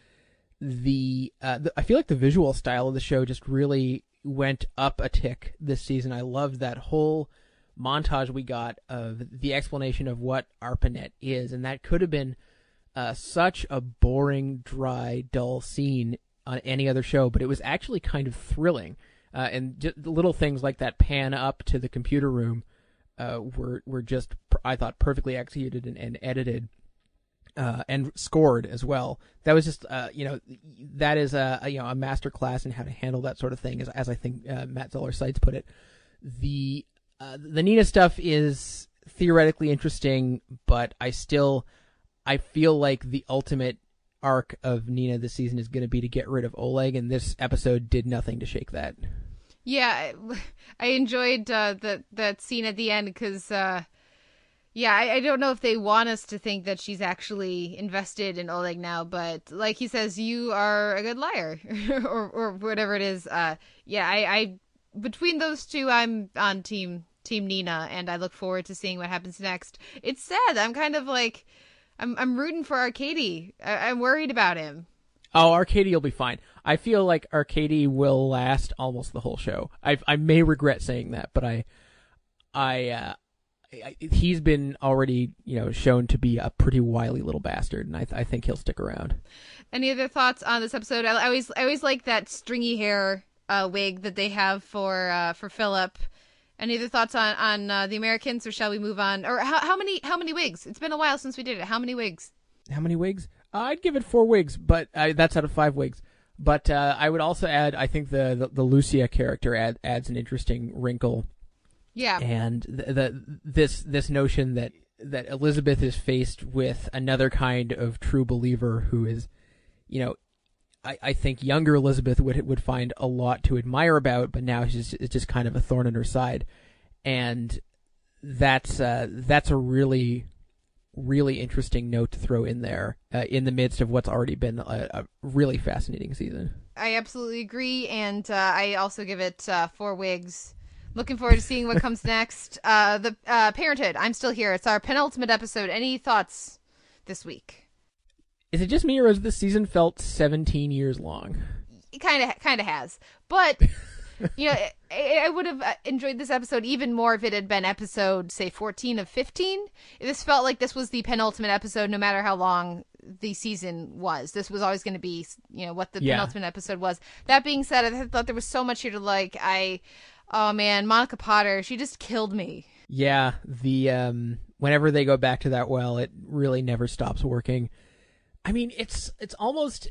S6: The, uh, the I feel like the visual style of the show just really went up a tick this season. I loved that whole montage we got of the explanation of what ARPANET is, and that could have been uh, such a boring, dry, dull scene on any other show, but it was actually kind of thrilling. Uh, and just little things like that pan up to the computer room uh, were were just I thought perfectly executed and, and edited. Uh, and scored as well. That was just, uh, you know, that is a, a, you know a master class in how to handle that sort of thing, as, as I think uh, Matt Zoller Seitz put it. The uh, the Nina stuff is theoretically interesting, but I still I feel like the ultimate arc of Nina this season is going to be to get rid of Oleg, and this episode did nothing to shake that.
S5: Yeah, I, enjoyed uh, that scene at the end because, uh, yeah, I, I don't know if they want us to think that she's actually invested in Oleg now, but like he says, you are a good liar, or or whatever it is. Uh, yeah, I, I between those two, I'm on team team Nina, and I look forward to seeing what happens next. It's sad. I'm kind of like, I'm I'm rooting for Arkady. I, I'm worried about him.
S6: Oh, Arkady will be fine. I feel like Arkady will last almost the whole show. I I may regret saying that, but I I, uh, he's been already you know shown to be a pretty wily little bastard, and I I think he'll stick around.
S5: Any other thoughts on this episode? I, I always I always like that stringy hair uh, wig that they have for uh, for Philip. Any other thoughts on on uh, the Americans, or shall we move on? Or how how many how many wigs? It's been a while since we did it. How many wigs?
S6: How many wigs? I'd give it four wigs, but that's out of five wigs. But uh, I would also add, I think the the, the Lucia character add, adds an interesting wrinkle,
S5: Yeah.
S6: and the, the this this notion that that Elizabeth is faced with another kind of true believer who is, you know, I, I think younger Elizabeth would would find a lot to admire about, but now she's it's just kind of a thorn in her side, and that's uh, that's a really really interesting note to throw in there uh, in the midst of what's already been a, a really fascinating season.
S5: I absolutely agree, and uh, I also give it uh, four wigs. Looking forward to seeing what comes next. Uh, the uh, Parenthood. I'm still here. It's our penultimate episode. Any thoughts this week?
S6: Is it just me, or has this season felt 17 years long?
S5: It kind of kind of has, but you know, I, I would have uh, enjoyed this episode even more if it had been episode say 14 of 15. This felt like this was the penultimate episode, no matter how long the season was. This was always going to be, you know, what the
S6: Yeah.
S5: penultimate episode was. That being said, I thought there was so much here to like. I, oh man, Monica Potter, she just killed me.
S6: Yeah, the um, whenever they go back to that well, it really never stops working. I mean, it's it's almost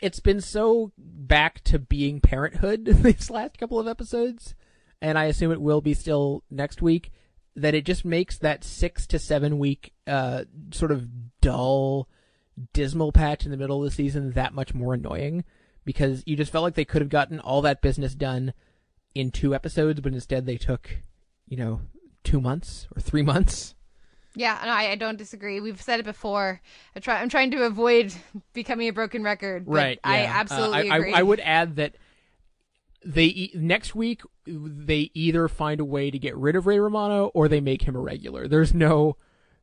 S6: it's been so back to being parenthood these last couple of episodes, and I assume it will be still next week. That it just makes that six to seven week uh, sort of dull, dismal patch in the middle of the season that much more annoying because you just felt like they could have gotten all that business done in two episodes, but instead they took, you know, two months or three months.
S5: Yeah, no, I, I don't disagree. We've said it before. I try, I'm trying to avoid becoming a broken record. but
S6: right.
S5: I absolutely
S6: Uh, I,
S5: agree.
S6: I, I would add that they e- next week they either find a way to get rid of Ray Romano or they make him a regular. There's no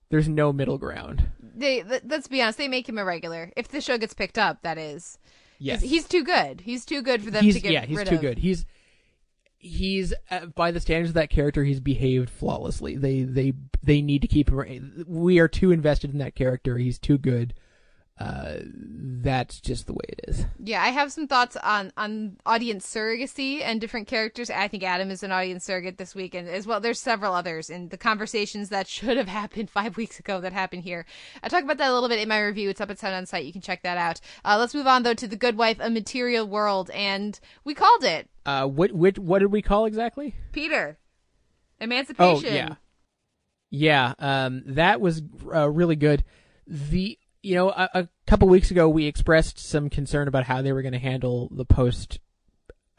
S6: there's no middle ground.
S5: They, let- let's be honest. They make him a regular if the show gets picked up. That is.
S6: Yes.
S5: He's, he's too good. He's too good for them
S6: he's
S5: to get rid of
S6: yeah, he's too
S5: of.
S6: good. He's he's uh, by the standards of that character, he's behaved flawlessly. They they they need to keep him. We are too invested in that character. He's too good. Uh, that's just the way it is.
S5: Yeah, I have some thoughts on on audience surrogacy and different characters. I think Adam is an audience surrogate this week, and as well, there's several others in the conversations that should have happened five weeks ago that happened here. I talk about that a little bit in my review. It's up at Sound on Sight. You can check that out. Uh, let's move on though to the Good Wife, a Material World, and we called it
S6: Uh, what what what did we call exactly?
S5: Peter. Emancipation.
S6: Oh yeah, yeah. Um, that was uh, really good. The you know, a, a couple weeks ago we expressed some concern about how they were going to handle the post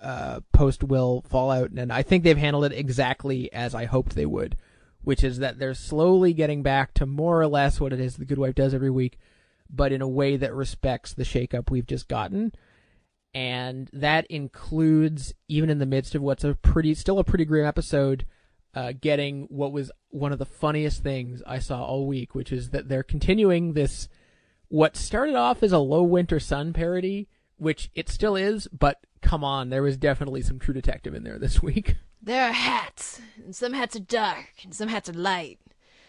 S6: uh, post will fallout, and I think they've handled it exactly as I hoped they would, which is that they're slowly getting back to more or less what it is the Good Wife does every week, but in a way that respects the shakeup we've just gotten. And that includes, even in the midst of what's a pretty, still a pretty grim episode, uh, getting what was one of the funniest things I saw all week, which is that they're continuing this, what started off as a low winter sun parody, which it still is, but come on, there was definitely some True Detective in there this week.
S5: There are hats, and some hats are dark, and some hats are light.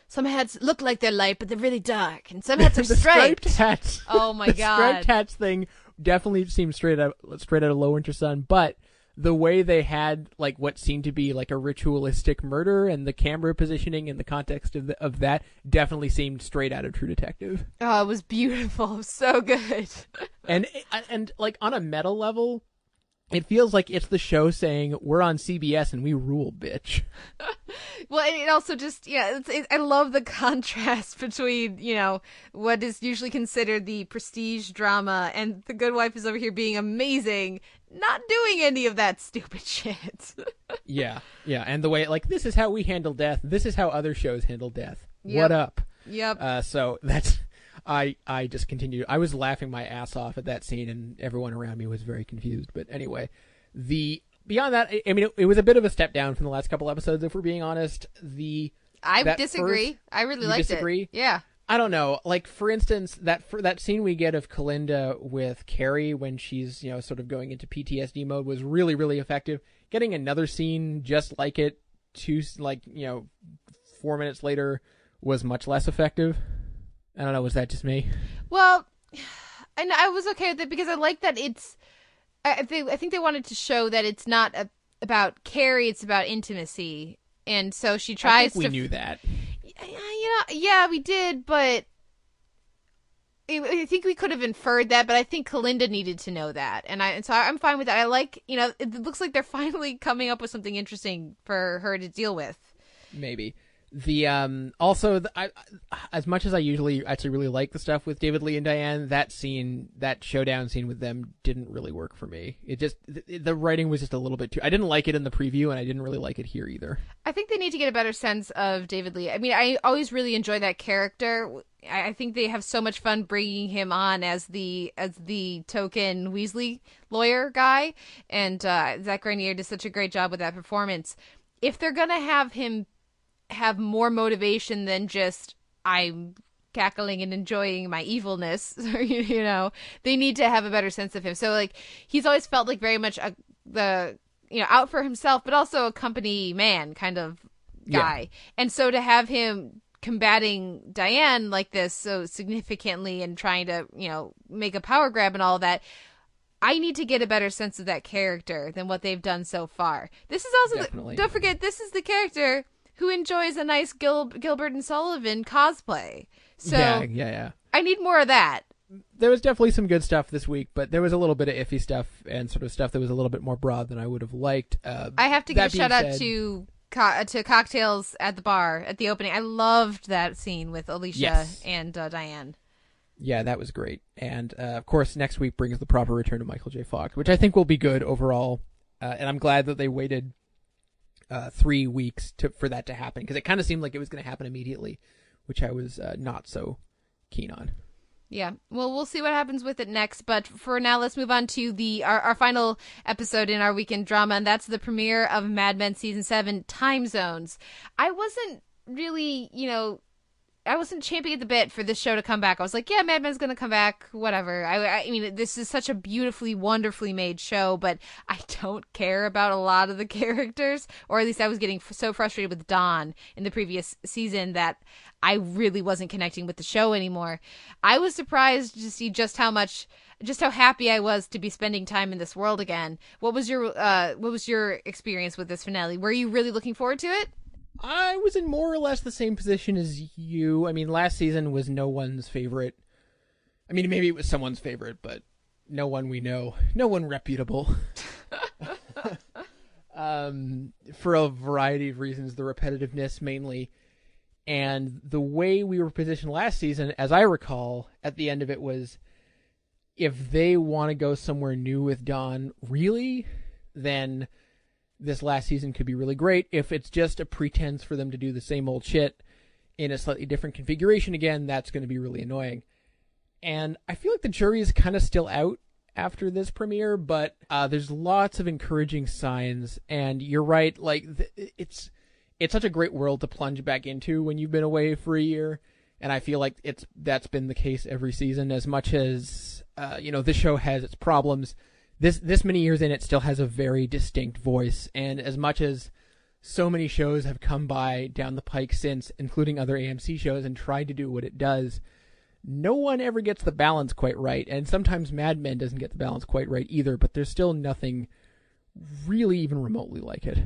S5: Some hats look like they're light, but they're really dark, and some hats are striped.
S6: striped hats.
S5: Oh my
S6: the
S5: god!
S6: striped hats thing definitely seemed straight out straight out of Low Winter Sun, but the way they had like what seemed to be like a ritualistic murder and the camera positioning in the context of the, of that definitely seemed straight out of True Detective.
S5: Oh, it was beautiful, so good.
S6: And and like on a meta level, it feels like it's the show saying we're on CBS and we rule, bitch.
S5: Well, and it also just yeah, it's, it, I love the contrast between you know what is usually considered the prestige drama, and The Good Wife is over here being amazing, not doing any of that stupid shit.
S6: Yeah, yeah, and the way like this is how we handle death. This is how other shows handle death.
S5: Yep.
S6: What up?
S5: yep.
S6: Uh, so that's I I just continued. I was laughing my ass off at that scene, and everyone around me was very confused. But anyway, the beyond that, I, I mean, it, it was a bit of a step down from the last couple episodes, if we're being honest. The
S5: I disagree.
S6: first-
S5: I really liked
S6: disagree?
S5: it. Yeah.
S6: I don't know. Like for instance, that for that scene we get of Kalinda with Carrie when she's you know sort of going into PTSD mode was really really effective. Getting another scene just like it, two like you know, four minutes later was much less effective. I don't know. Was that just me?
S5: Well, and I was okay with it because I like that it's. I think I think they wanted to show that it's not a, about Carrie; it's about intimacy, and so she
S6: I
S5: tries
S6: think we
S5: to.
S6: knew that.
S5: Yeah, you know, yeah, we did, but I- I think we could have inferred that. But I think Kalinda needed to know that, and I and so I'm fine with that. I like, you know, it looks like they're finally coming up with something interesting for her to deal with.
S6: maybe the um also the, I, as much as I usually actually really like the stuff with David Lee and Diane that scene that showdown scene with them didn't really work for me it just the, the writing was just a little bit too I didn't like it in the preview and I didn't really like it here either
S5: I think they need to get a better sense of David Lee. I mean, I always really enjoy that character. I think they have so much fun bringing him on as the as the token Weasley lawyer guy, and uh, Zach Grenier did such a great job with that performance. If they're gonna have him have more motivation than just I'm cackling and enjoying my evilness, you know, they need to have a better sense of him. So like he's always felt like very much a the you know out for himself, but also a company man kind of guy. And so to have him combating Diane like this so significantly and trying to you know make a power grab and all that. I need to get a better sense of that character than what they've done so far. This is also the, don't forget this is the character who enjoys a nice Gil, Gilbert and Sullivan cosplay. So
S6: yeah yeah yeah
S5: I need more of that.
S6: there was definitely some good stuff this week but there was a little bit of iffy stuff and sort of stuff that was a little bit more broad than I would have liked uh,
S5: I have to give a shout out to co- uh, to cocktails at the bar at the opening. I loved that scene with Alicia
S6: Yes.
S5: and uh, Diane.
S6: Yeah, that was great. And uh, of course, next week brings the proper return of Michael J. Fox, which I think will be good overall. Uh, and I'm glad that they waited uh, three weeks to for that to happen because it kind of seemed like it was going to happen immediately, which I was uh, not so keen on.
S5: Yeah. Well, we'll see what happens with it next. But for now, let's move on to the our, our final episode in our weekend drama, and that's the premiere of Mad Men season seven, Time Zones. I wasn't really, you know, I wasn't champing at the bit for this show to come back. I was like, yeah, Mad Men's gonna come back, whatever. I, I mean, this is such a beautifully, wonderfully made show, but I don't care about a lot of the characters, or at least I was getting f- so frustrated with Don in the previous season that I really wasn't connecting with the show anymore. I was surprised to see just how much, just how happy I was to be spending time in this world again. What was your, uh, what was your experience with this finale? Were you really looking forward to it?
S6: I was in more or less the same position as you. I mean, last season was no one's favorite. I mean, maybe it was someone's favorite, but no one we know, no one reputable. um, for a variety of reasons, the repetitiveness mainly, And the way we were positioned last season, as I recall, at the end of it was if they want to go somewhere new with Don, really, then this last season could be really great. If it's just a pretense for them to do the same old shit in a slightly different configuration again, that's going to be really annoying. And I feel like the jury is kind of still out after this premiere, but uh, there's lots of encouraging signs. And you're right, like th- it's it's such a great world to plunge back into when you've been away for a year. And I feel like it's that's been the case every season. As much as uh, you know, this show has its problems. This this many years in, it still has a very distinct voice. And as much as so many shows have come by down the pike since, including other AMC shows, and tried to do what it does, no one ever gets the balance quite right. And sometimes Mad Men doesn't get the balance quite right either, but there's still nothing really even remotely like it.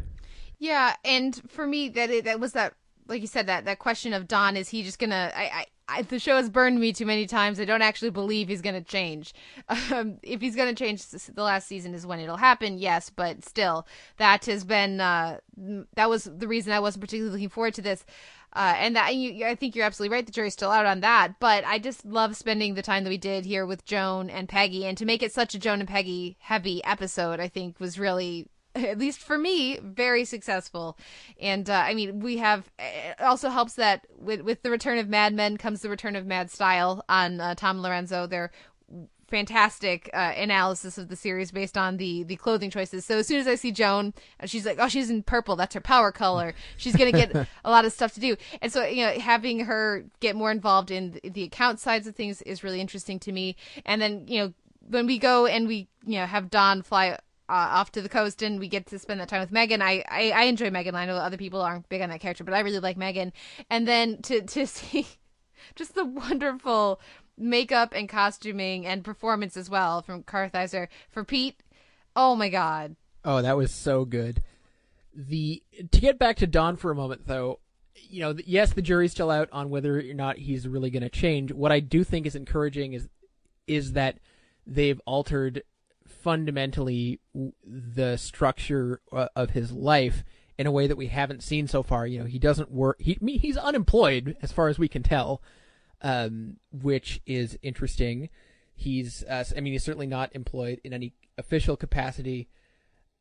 S5: Yeah, and for me, that that was that, like you said, that that question of Don is he just gonna? I, I, I the show has burned me too many times. I don't actually believe he's gonna change. Um, if he's gonna change, the last season is when it'll happen. Yes, but still, that has been uh, that was the reason I wasn't particularly looking forward to this. Uh, and that you, I think you're absolutely right. The jury's still out on that, but I just love spending the time that we did here with Joan and Peggy, and to make it such a Joan and Peggy heavy episode, I think was really at least for me, very successful. And uh, I mean, we have it also helps that with with the return of Mad Men comes the return of Mad Style on uh, Tom Lorenzo. Their fantastic uh, analysis of the series based on the the clothing choices. So as soon as I see Joan, uh, she's like, "Oh, she's in purple. That's her power color. She's gonna get a lot of stuff to do." And so you know, having her get more involved in the account sides of things is really interesting to me. And then you know, when we go and we you know have Don fly uh, off to the coast and we get to spend that time with Megan. I, I, I enjoy Megan. I know other people aren't big on that character, but I really like Megan. And then to, to see just the wonderful makeup and costuming and performance as well from Kartheiser for Pete. Oh my God.
S6: Oh, that was so good. The to get back to Don for a moment, though, you know, yes, the jury's still out on whether or not he's really going to change. What I do think is encouraging is is that they've altered fundamentally the structure uh, of his life in a way that we haven't seen so far. You know, he doesn't work. He he's unemployed as far as we can tell, um, which is interesting. He's, uh, I mean, he's certainly not employed in any official capacity.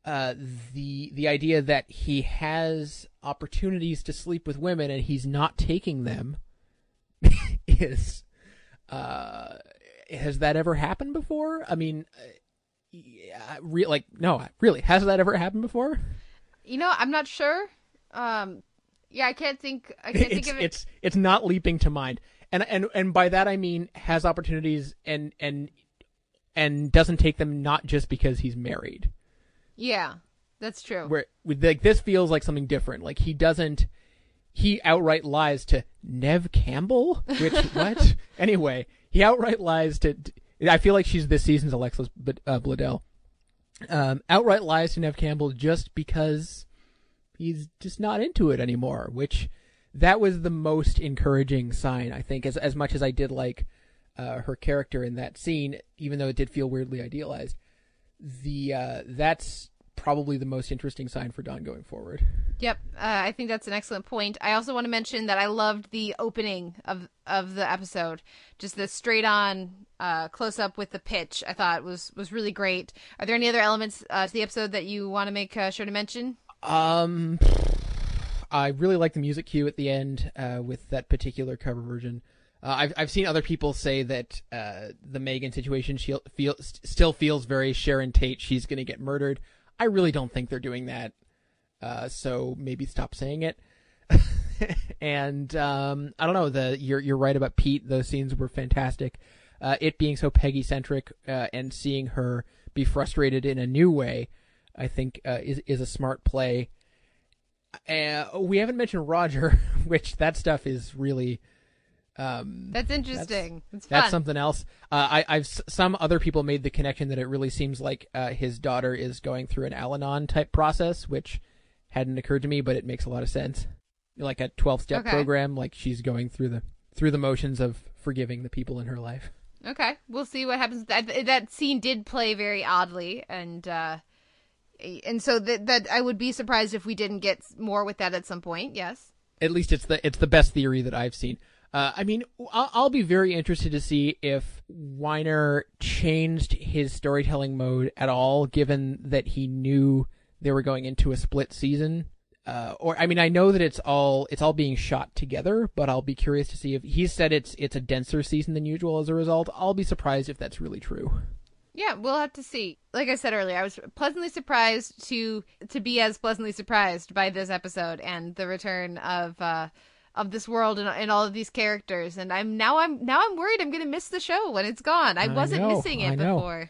S6: Uh, the the idea that he has opportunities to sleep with women and he's not taking them is, uh, has that ever happened before? I mean, uh, yeah, re- like no, really, has that ever happened before?
S5: You know, I'm not sure. Um, yeah, I can't think. I can't think of it.
S6: it's it's not leaping to mind, and and and by that I mean has opportunities and and and doesn't take them not just because he's married.
S5: Yeah, that's true.
S6: Where like this feels like something different. Like he doesn't. He outright lies to Nev Campbell, which what? Anyway, he outright lies to. I feel like she's this season's Alexis uh, Bledel. Um, outright lies to Nev Campbell just because he's just not into it anymore. Which that was the most encouraging sign, I think. As as much as I did like uh, her character in that scene, even though it did feel weirdly idealized, the uh, that's probably the most interesting sign for Don going forward.
S5: Yep, uh, I think that's an excellent point. I also want to mention that I loved the opening of of the episode, just the straight on uh, close up with the pitch. I thought was was really great. Are there any other elements uh, to the episode that you want to make uh, sure to mention?
S6: Um, I really like the music cue at the end uh, with that particular cover version. Uh, I've I've seen other people say that uh, the Megan situation she feel st- still feels very Sharon Tate. She's gonna get murdered. I really don't think they're doing that. Uh, so maybe stop saying it. and um, I don't know. The you're you're right about Pete. Those scenes were fantastic. Uh, it being so Peggy centric uh, and seeing her be frustrated in a new way, I think uh, is is a smart play. Uh, we haven't mentioned Roger, which that stuff is really um,
S5: That's interesting. it's
S6: that's something else. Uh, I, I've some other people made the connection that it really seems like uh, his daughter is going through an Al-Anon type process, which hadn't occurred to me, but it makes a lot of sense. Like a twelve-step
S5: Okay.
S6: program, like she's going through the through the motions of forgiving the people in her life.
S5: Okay, we'll see what happens. That that scene did play very oddly, and uh, and so that that I would be surprised if we didn't get more with that at some point. Yes.
S6: At least it's the it's the best theory that I've seen. Uh, I mean, I'll, I'll be very interested to see if Weiner changed his storytelling mode at all, given that he knew they were going into a split season. Uh, or I mean, I know that it's all it's all being shot together, but I'll be curious to see if he said it's it's a denser season than usual as a result. I'll be surprised if that's really true.
S5: Yeah, we'll have to see. Like I said earlier, I was pleasantly surprised to to be as pleasantly surprised by this episode and the return of uh of this world and, and all of these characters. And I'm now I'm now I'm worried I'm gonna miss the show when it's gone. I,
S6: I
S5: wasn't
S6: know,
S5: missing it before.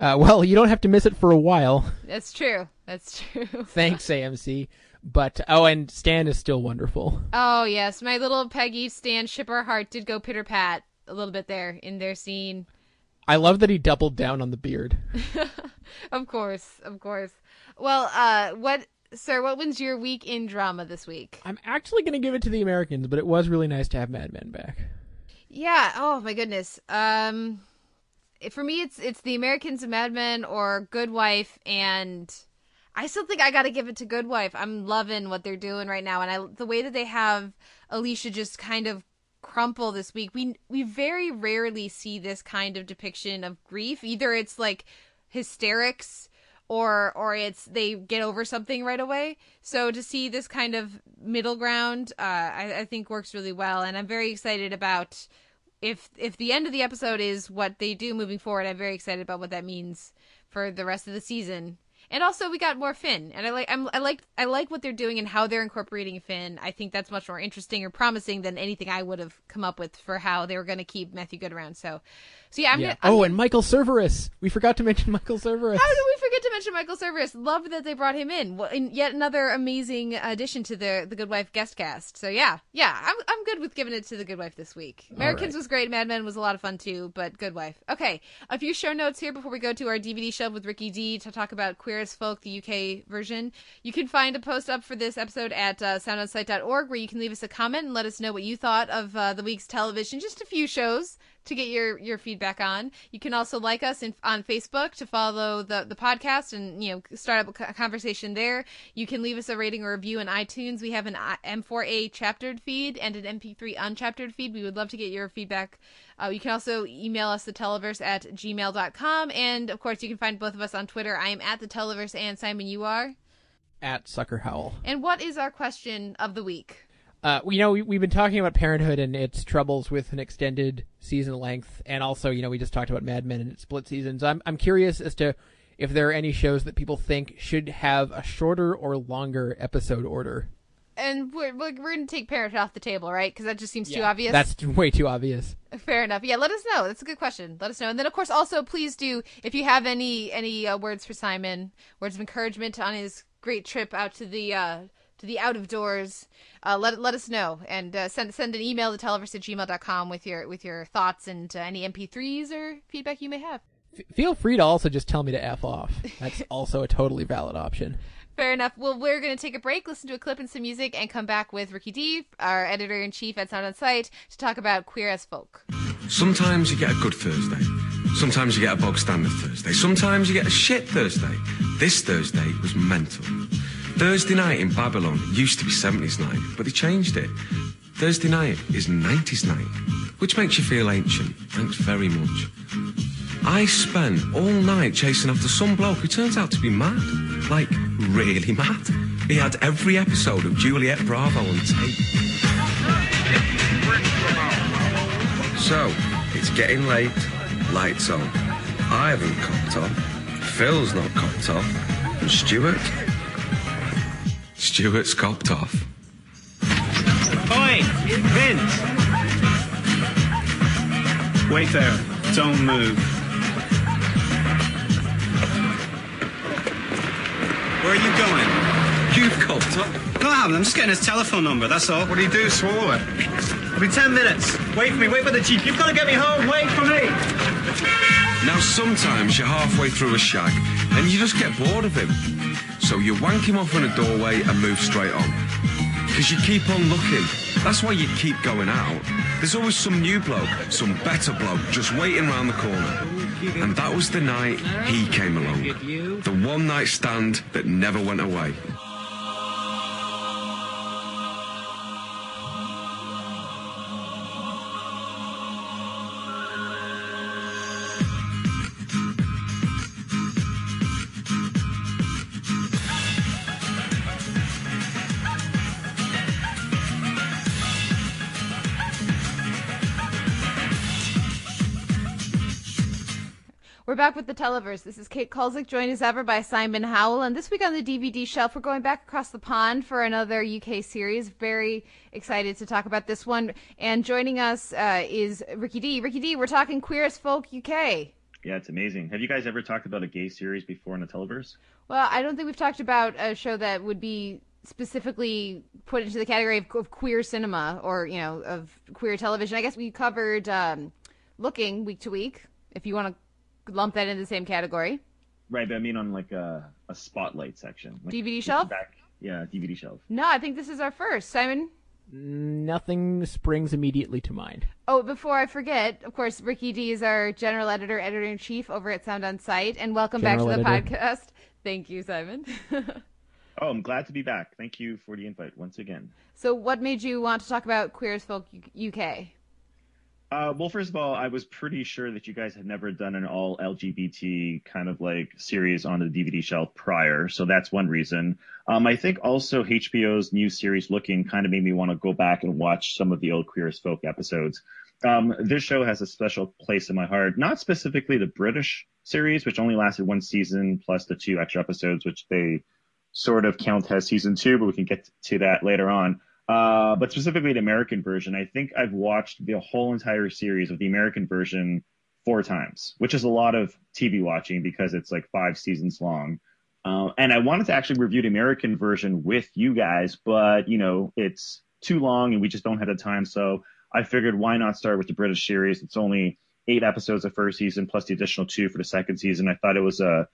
S6: Uh, well, you don't have to miss it for a while.
S5: That's true. That's true.
S6: Thanks, AMC. But oh, and Stan is still wonderful.
S5: Oh yes, my little Peggy Stan shipper heart did go pitter pat a little bit there in their scene.
S6: I love that he doubled down on the beard.
S5: Of course, of course. Well, uh, what, sir? What was your week in drama this week?
S6: I'm actually going to give it to the Americans, but it was really nice to have Mad Men back.
S5: Yeah. Oh my goodness. Um, for me, it's it's the Americans and Mad Men or Good Wife, and I still think I got to give it to Good Wife. I'm loving what they're doing right now, and I the way that they have Alicia just kind of crumple this week. We we very rarely see this kind of depiction of grief. Either it's like hysterics or or it's they get over something right away. So to see this kind of middle ground, uh, I, I think works really well, and I'm very excited about if if the end of the episode is what they do moving forward. I'm very excited about what that means for the rest of the season. And also, we got more Finn, and I like I'm, I like I like what they're doing and how they're incorporating Finn. I think that's much more interesting or promising than anything I would have come up with for how they were going to keep Matthew Goode around. So, so yeah, I'm
S6: yeah.
S5: gonna, I'm
S6: oh, and Michael Cerveris. We forgot to mention Michael Cerveris.
S5: How did we forget to mention Michael Cerveris? Love that they brought him in. Well, and yet another amazing addition to the the Good Wife guest cast. So yeah, yeah, I'm I'm good with giving it to the Good Wife this week. Americans
S6: right.
S5: was great. Mad Men was a lot of fun too, but Good Wife. Okay, a few show notes here before we go to our DVD shelf with Ricky D to talk about Queer as Folk, the UK version. You can find a post up for this episode at uh, soundonsight.org where you can leave us a comment and let us know what you thought of uh, the week's television. Just a few shows to get your your feedback on. You can also like us in, on Facebook to follow the the podcast and you know start up a conversation there. You can leave us a rating or review in iTunes. We have an M4A chaptered feed and an MP3 unchaptered feed. We would love to get your feedback. Uh, you can also email us the televerse at gmail.com and of course you can find both of us on Twitter. I am at the televerse and Simon you are.
S6: At Sucker Howl.
S5: And what is our question of the week?
S6: Uh, you know, we, we've been talking about Parenthood and its troubles with an extended season length, and also, you know, we just talked about Mad Men and its split seasons. I'm I'm curious as to if there are any shows that people think should have a shorter or longer episode order.
S5: And we're we're, we're going to take Parenthood off the table, right? Because that just seems too obvious.
S6: That's way too obvious.
S5: Fair enough. Yeah, let us know. That's a good question. Let us know. And then, of course, also please do if you have any any uh, words for Simon, words of encouragement on his great trip out to the uh, to the out of doors. Uh, let let us know and uh, send send an email to televerse at gmail.com with your with your thoughts and uh, any MP3s or feedback you may have.
S6: F- feel free to also just tell me to f off. That's also a totally valid option.
S5: Fair enough. Well, we're going to take a break, listen to a clip and some music, and come back with Ricky D, our editor in chief at Sound on Sight, to talk about Queer as Folk.
S8: Sometimes you get a good Thursday. Sometimes you get a bog standard Thursday. Sometimes you get a shit Thursday. This Thursday was mental. Thursday night in Babylon used to be 70s night, but they changed it. Thursday night is 90s night, which makes you feel ancient. Thanks very much. I spent all night chasing after some bloke who turns out to be mad. Like, really mad. He had every episode of Juliet Bravo on tape. So, it's getting late, lights on. I haven't cocked off. Phil's not cocked off. And Stuart? Stuart's cocked off.
S9: Oi, Vince! Wait there. Don't move. Where are you going?
S8: You've cocked up.
S9: No, I haven't. I'm just getting his telephone number, that's all. What do you do, swallow it? It'll be ten minutes. Wait for me, wait for the jeep. You've got to get me home. Wait for me.
S8: Now, sometimes you're halfway through a shag and you just get bored of him. So you wank him off in a doorway and move straight on. Because you keep on looking. That's why you keep going out. There's always some new bloke, some better bloke just waiting round the corner. And that was the night he came along. The one night stand that never went away.
S5: We're back with the Televerse. This is Kate Kulzick, joined as ever by Simon Howell. And this week on the DVD shelf, we're going back across the pond for another UK series. Very excited to talk about this one. And joining us uh, is Ricky D. Ricky D, we're talking Queer as Folk UK.
S10: Yeah, it's amazing. Have you guys ever talked about a gay series before in the Televerse?
S5: Well, I don't think we've talked about a show that would be specifically put into the category of, of queer cinema or, you know, of queer television. I guess we covered um, Looking week to week, if you want to lump that in the same category.
S10: Right, but I mean on like a, a spotlight section. Like
S5: DVD shelf?
S10: Back, yeah, DVD shelf.
S5: No, I think this is our first. Simon?
S6: Nothing springs immediately to mind.
S5: Oh, before I forget, of course, Ricky D is our general editor, editor in chief over at Sound on Sight, and welcome
S6: General
S5: back to the
S6: editor.
S5: podcast. Thank you, Simon.
S10: Oh, I'm glad to be back. Thank you for the invite once again.
S5: so, what made you want to talk about Queer as Folk UK?
S10: Uh, well, first of all, I was pretty sure that you guys had never done an all LGBT kind of like series on the DVD shelf prior, so that's one reason. Um, I think also HBO's new series Looking kind of made me want to go back and watch some of the old Queer as Folk episodes. Um, this show has a special place in my heart, not specifically the British series, which only lasted one season plus the two extra episodes, which they sort of count as season two, but we can get to that later on. Uh, but specifically the American version, I think I've watched the whole entire series of the American version four times, which is a lot of TV watching because it's like five seasons long. Uh, and I wanted to actually review the American version with you guys, but you know, it's too long and we just don't have the time. So I figured why not start with the British series? It's only eight episodes the first season plus the additional two for the second season. I thought it was a,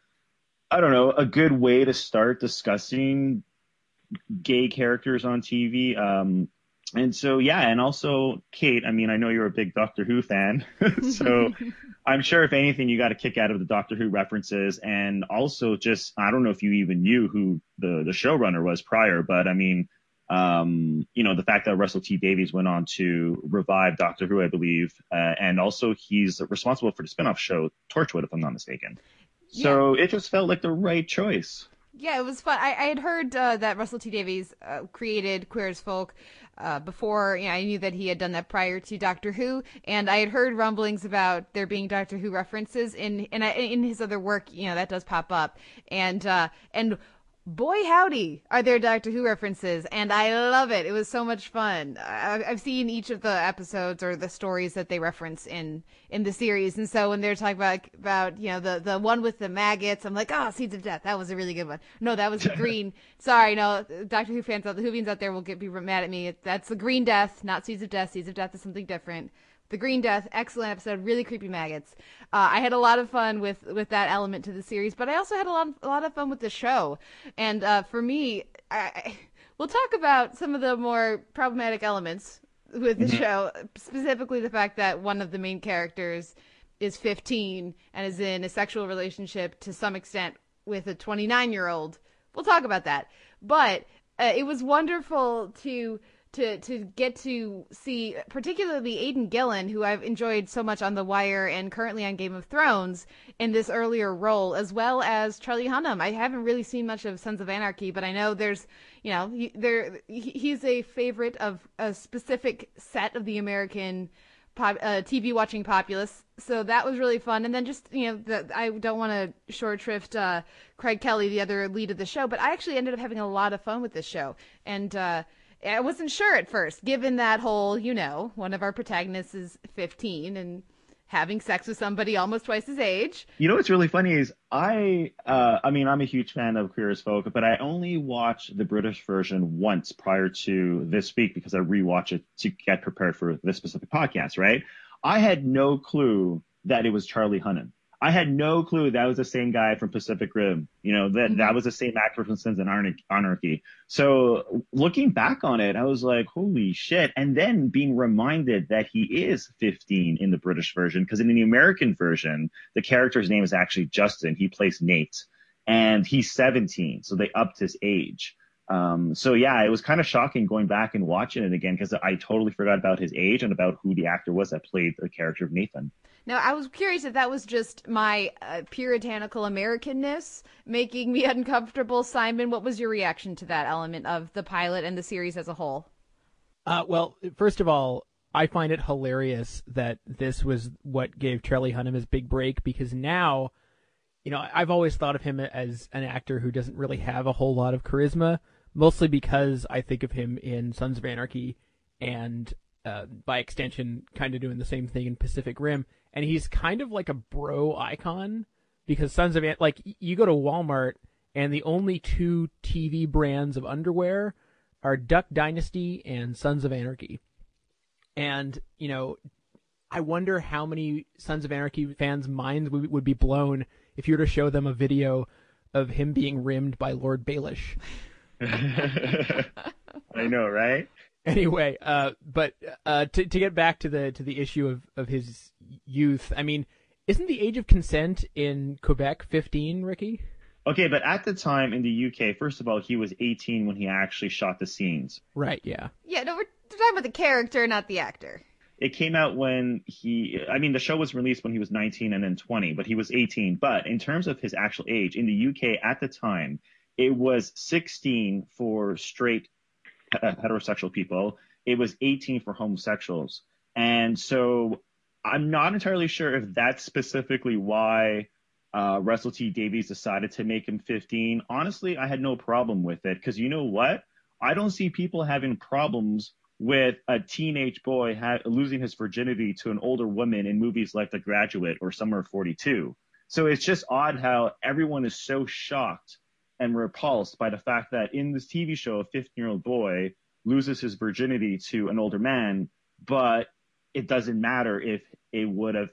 S10: I don't know, a good way to start discussing gay characters on TV. Um, and so, yeah, and also Kate, I mean, I know you're a big Doctor Who fan, so I'm sure if anything, you got a kick out of the Doctor Who references, and also just I don't know if you even knew who the the showrunner was prior, but I mean, um, you know, the fact that Russell T Davies went on to revive Doctor Who, I believe, uh, and also he's responsible for the spin-off show Torchwood, if I'm not mistaken. So it just felt like the right choice.
S5: Yeah, it was fun. I, I had heard uh, that Russell T Davies uh, created Queer as Folk uh, before. You know, I knew that he had done that prior to Doctor Who, and I had heard rumblings about there being Doctor Who references in in, in his other work. You know, that does pop up, and uh, and boy howdy are there Doctor Who references, and I love it. It was so much fun. I've seen each of the episodes or the stories that they reference in in the series, and so when they're talking about about you know the the one with the maggots, I'm like, oh, Seeds of Death, that was a really good one. No, that was the green. Sorry, no, Doctor Who fans out the Whovians out there will get be mad at me. That's the Green Death, not Seeds of Death. Seeds of Death is something different. The Green Death, excellent episode, really creepy maggots. Uh, I had a lot of fun with with that element to the series, but I also had a lot a lot of fun with the show. And uh, for me, I, I, we'll talk about some of the more problematic elements with the
S11: Mhm.
S5: show, specifically the fact that one of the main characters is 15 and is in a sexual relationship to some extent with a 29 year old. We'll talk about that. But uh, it was wonderful to to to get to see particularly Aidan Gillen, who I've enjoyed so much on The Wire and currently on Game of Thrones in this earlier role, as well as Charlie Hunnam. I haven't really seen much of Sons of Anarchy, but I know there's you know he, there he's a favorite of a specific set of the American pop, uh, TV watching populace. So that was really fun. And then just, you know, the, I don't want to short shrift uh, Craig Kelly, the other lead of the show, but I actually ended up having a lot of fun with this show. And uh, I wasn't sure at first, given that whole, you know, one of our protagonists is 15 and having sex with somebody almost twice his age.
S10: You know what's really funny is I, uh, I mean, I'm a huge fan of Queer as Folk, but I only watched the British version once prior to this week because I rewatched it to get prepared for this specific podcast, right? I had no clue that it was Charlie Hunnam. I had no clue that was the same guy from Pacific Rim. You know, that, that was the same actor from Sins and Anar- Anarchy. So looking back on it, I was like, holy shit. And then being reminded that he is 15 in the British version, because in the American version, the character's name is actually Justin. He plays Nate and he's 17. So they upped his age. Um, so yeah, it was kind of shocking going back and watching it again because I totally forgot about his age and about who the actor was that played the character of Nathan.
S5: Now, I was curious if that was just my uh, puritanical Americanness making me uncomfortable. Simon, what was your reaction to that element of the pilot and the series as a whole?
S6: Uh, well, first of all, I find it hilarious that this was what gave Charlie Hunnam his big break because now, you know, I've always thought of him as an actor who doesn't really have a whole lot of charisma, mostly because I think of him in Sons of Anarchy and uh, by extension, kind of doing the same thing in Pacific Rim. And he's kind of like a bro icon because Sons of An- like you go to Walmart and the only two TV brands of underwear are Duck Dynasty and Sons of Anarchy. And you know, I wonder how many Sons of Anarchy fans' minds would be blown if you were to show them a video of him being rimmed by Lord Baelish.
S10: I know, right?
S6: Anyway, uh, but uh, to to get back to the to the issue of, of his youth, I mean, isn't the age of consent in Quebec fifteen, Ricky?
S10: Okay, but at the time in the UK, first of all, he was 18 when he actually shot the scenes.
S6: Right. Yeah.
S5: Yeah, no, we're talking about the character, not the actor.
S10: It came out when he, I mean, the show was released when he was 19 and then 20, but he was 18. But in terms of his actual age, in the UK at the time, it was 16 for straight heterosexual people. It was 18 for homosexuals. And so I'm not entirely sure if that's specifically why uh, Russell T Davies decided to make him 15. Honestly, I had no problem with it because you know what? I don't see people having problems with a teenage boy ha- losing his virginity to an older woman in movies like The Graduate or Summer of 42. So it's just odd how everyone is so shocked and repulsed by the fact that in this TV show, a 15 year old boy loses his virginity to an older man, but it doesn't matter if it would have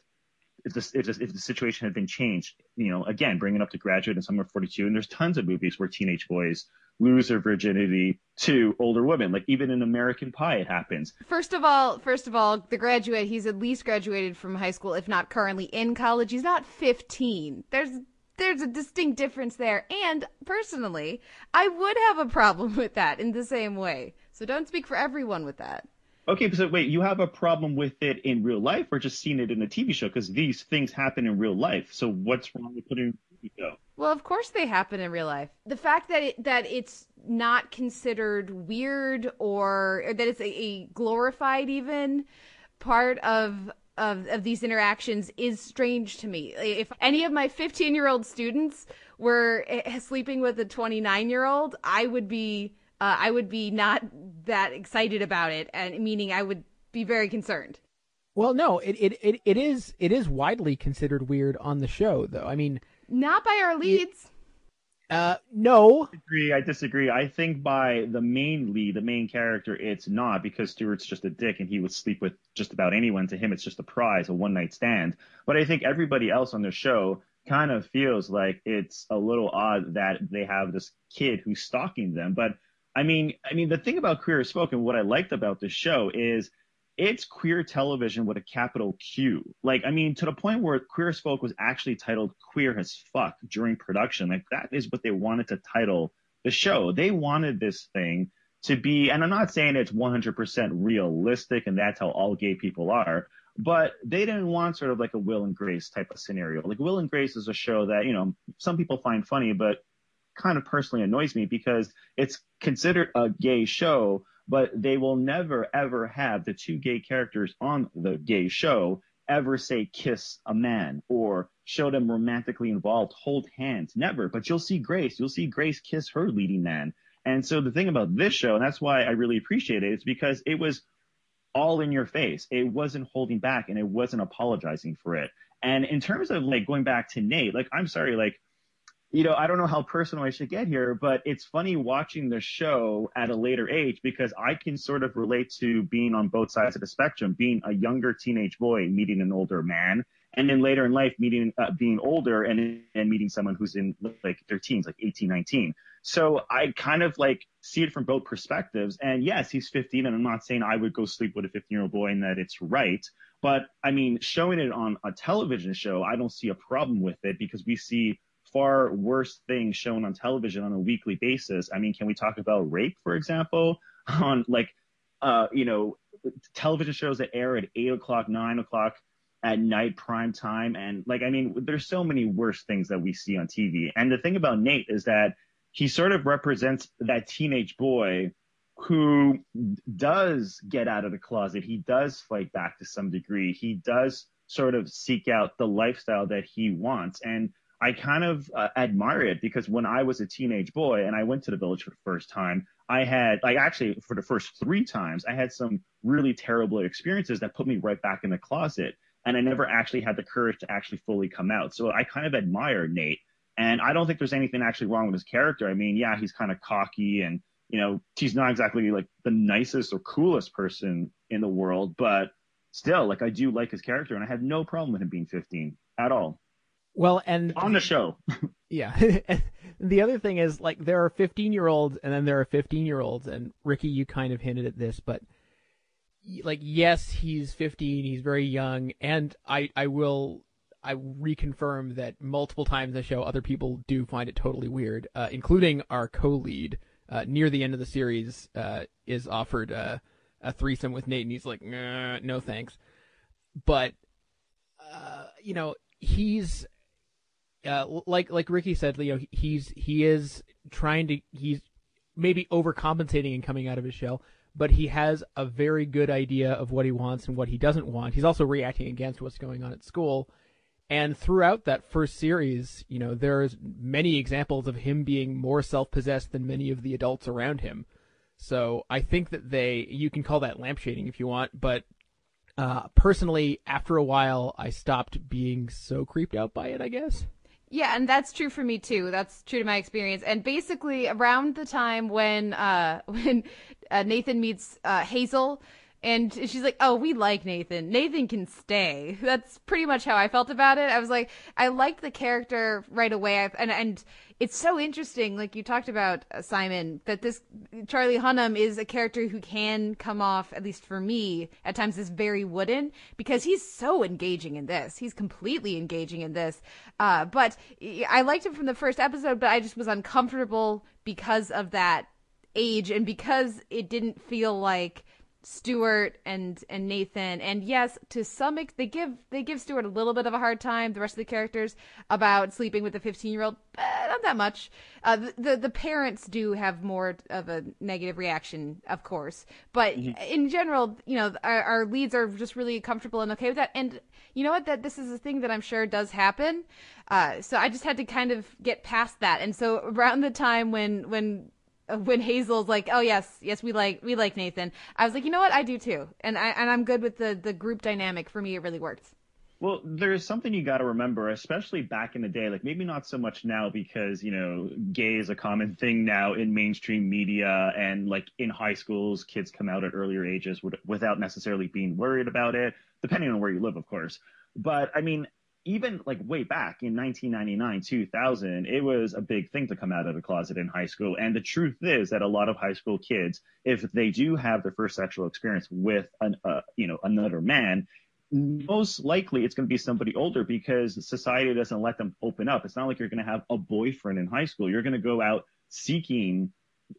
S10: if the, if, if the situation had been changed, you know, again, bringing up the graduate and summer of 42, and there's tons of movies where teenage boys lose their virginity to older women. Like even in American Pie, it happens.
S5: First of all, first of all, the graduate, he's at least graduated from high school, if not currently in college. He's not 15. There's there's a distinct difference there. And personally, I would have a problem with that in the same way. So don't speak for everyone with that.
S10: Okay, so wait, you have a problem with it in real life or just seeing it in a TV show? Because these things happen in real life. So what's wrong with putting it in a TV show?
S5: Well, of course they happen in real life. The fact that it, that it's not considered weird or, or that it's a, a glorified even part of of of these interactions is strange to me. If any of my 15-year-old students were eh, sleeping with a 29-year-old, I would be uh, I would be not that excited about it and meaning I would be very concerned.
S6: Well, no, it, it, it, it is it is widely considered weird on the show, though. I mean,
S5: Not by our leads.
S6: Uh, no,
S10: I disagree. I disagree. I think by the main lead, the main character, it's not because Stuart's just a dick and he would sleep with just about anyone. To him, it's just a prize, a one night stand. But I think everybody else on the show kind of feels like it's a little odd that they have this kid who's stalking them. But I mean, I mean, the thing about Queer and what I liked about the show is it's queer television with a capital Q. Like, I mean, to the point where Queer as Folk was actually titled Queer as Fuck during production. Like, that is what they wanted to title the show. They wanted this thing to be, and I'm not saying it's 100% realistic and that's how all gay people are, but they didn't want sort of like a Will and Grace type of scenario. Like, Will and Grace is a show that, you know, some people find funny, but kind of personally annoys me because it's considered a gay show, but they will never ever have the two gay characters on the gay show ever say kiss a man or show them romantically involved, hold hands. Never. But you'll see Grace. You'll see Grace kiss her leading man. And so the thing about this show, and that's why I really appreciate it, is because it was all in your face. It wasn't holding back and it wasn't apologizing for it. And in terms of like going back to Nate, like I'm sorry, like you know, I don't know how personal I should get here, but it's funny watching the show at a later age because I can sort of relate to being on both sides of the spectrum, being a younger teenage boy meeting an older man, and then later in life meeting, uh, being older and, and meeting someone who's in like their teens, like 18, 19. So I kind of like see it from both perspectives. And yes, he's 15, and I'm not saying I would go sleep with a 15 year old boy and that it's right. But I mean, showing it on a television show, I don't see a problem with it because we see far worse things shown on television on a weekly basis. I mean, can we talk about rape, for example, on like, uh, you know, television shows that air at eight o'clock, nine o'clock at night, prime time, and like, I mean, there's so many worse things that we see on TV. And the thing about Nate is that he sort of represents that teenage boy who does get out of the closet. He does fight back to some degree. He does sort of seek out the lifestyle that he wants. And I kind of uh, admire it because when I was a teenage boy and I went to the village for the first time, I had, like, actually, for the first three times, I had some really terrible experiences that put me right back in the closet. And I never actually had the courage to actually fully come out. So I kind of admire Nate. And I don't think there's anything actually wrong with his character. I mean, yeah, he's kind of cocky and, you know, he's not exactly like the nicest or coolest person in the world, but still, like, I do like his character and I have no problem with him being 15 at all.
S6: Well, and
S10: on the show.
S6: yeah. the other thing is like there are 15 year olds and then there are 15 year olds and Ricky you kind of hinted at this but like yes he's 15 he's very young and I I will I reconfirm that multiple times in the show other people do find it totally weird uh, including our co-lead uh, near the end of the series uh, is offered a threesome with Nate and he's like nah, no thanks but uh, you know he's uh, like like Ricky said, you know, he's he is trying to he's maybe overcompensating and coming out of his shell, but he has a very good idea of what he wants and what he doesn't want. He's also reacting against what's going on at school. And throughout that first series, you know, there's many examples of him being more self-possessed than many of the adults around him. So I think that they, you can call that lampshading if you want, but uh, personally, after a while, I stopped being so creeped out by it, I guess.
S5: Yeah, and that's true for me too. That's true to my experience. And basically, around the time when uh, when uh, Nathan meets uh, Hazel, and she's like, "Oh, we like Nathan. Nathan can stay." That's pretty much how I felt about it. I was like, I liked the character right away, I, and and it's so interesting, like you talked about uh, Simon, that this Charlie Hunnam is a character who can come off, at least for me, at times as very wooden because he's so engaging in this. He's completely engaging in this. Uh, but I liked him from the first episode, but I just was uncomfortable because of that age and because it didn't feel like Stuart and and Nathan. And yes to some they give they give Stuart a little bit of a hard time the rest of the characters about sleeping with a 15 year old but not that much. Uh, the, the, the parents do have more of a negative reaction of course. But mm-hmm. in general you know our, our leads are just really comfortable and okay with that. And you know what? That this is a thing that I'm sure does happen. Uh, so I just had to kind of get past that. And so around the time when when when Hazel's like, "Oh yes, yes, we like we like Nathan," I was like, "You know what? I do too," and I and I'm good with the the group dynamic. For me, it really worked.
S10: Well, there's something you got to remember, especially back in the day. Like maybe not so much now because you know, gay is a common thing now in mainstream media, and like in high schools, kids come out at earlier ages without necessarily being worried about it, depending on where you live, of course. But I mean, even like way back in 1999, 2000, it was a big thing to come out of the closet in high school. And the truth is that a lot of high school kids, if they do have their first sexual experience with an, uh, you know, another man, most likely it's going to be somebody older because society doesn't let them open up. It's not like you're going to have a boyfriend in high school. You're going to go out seeking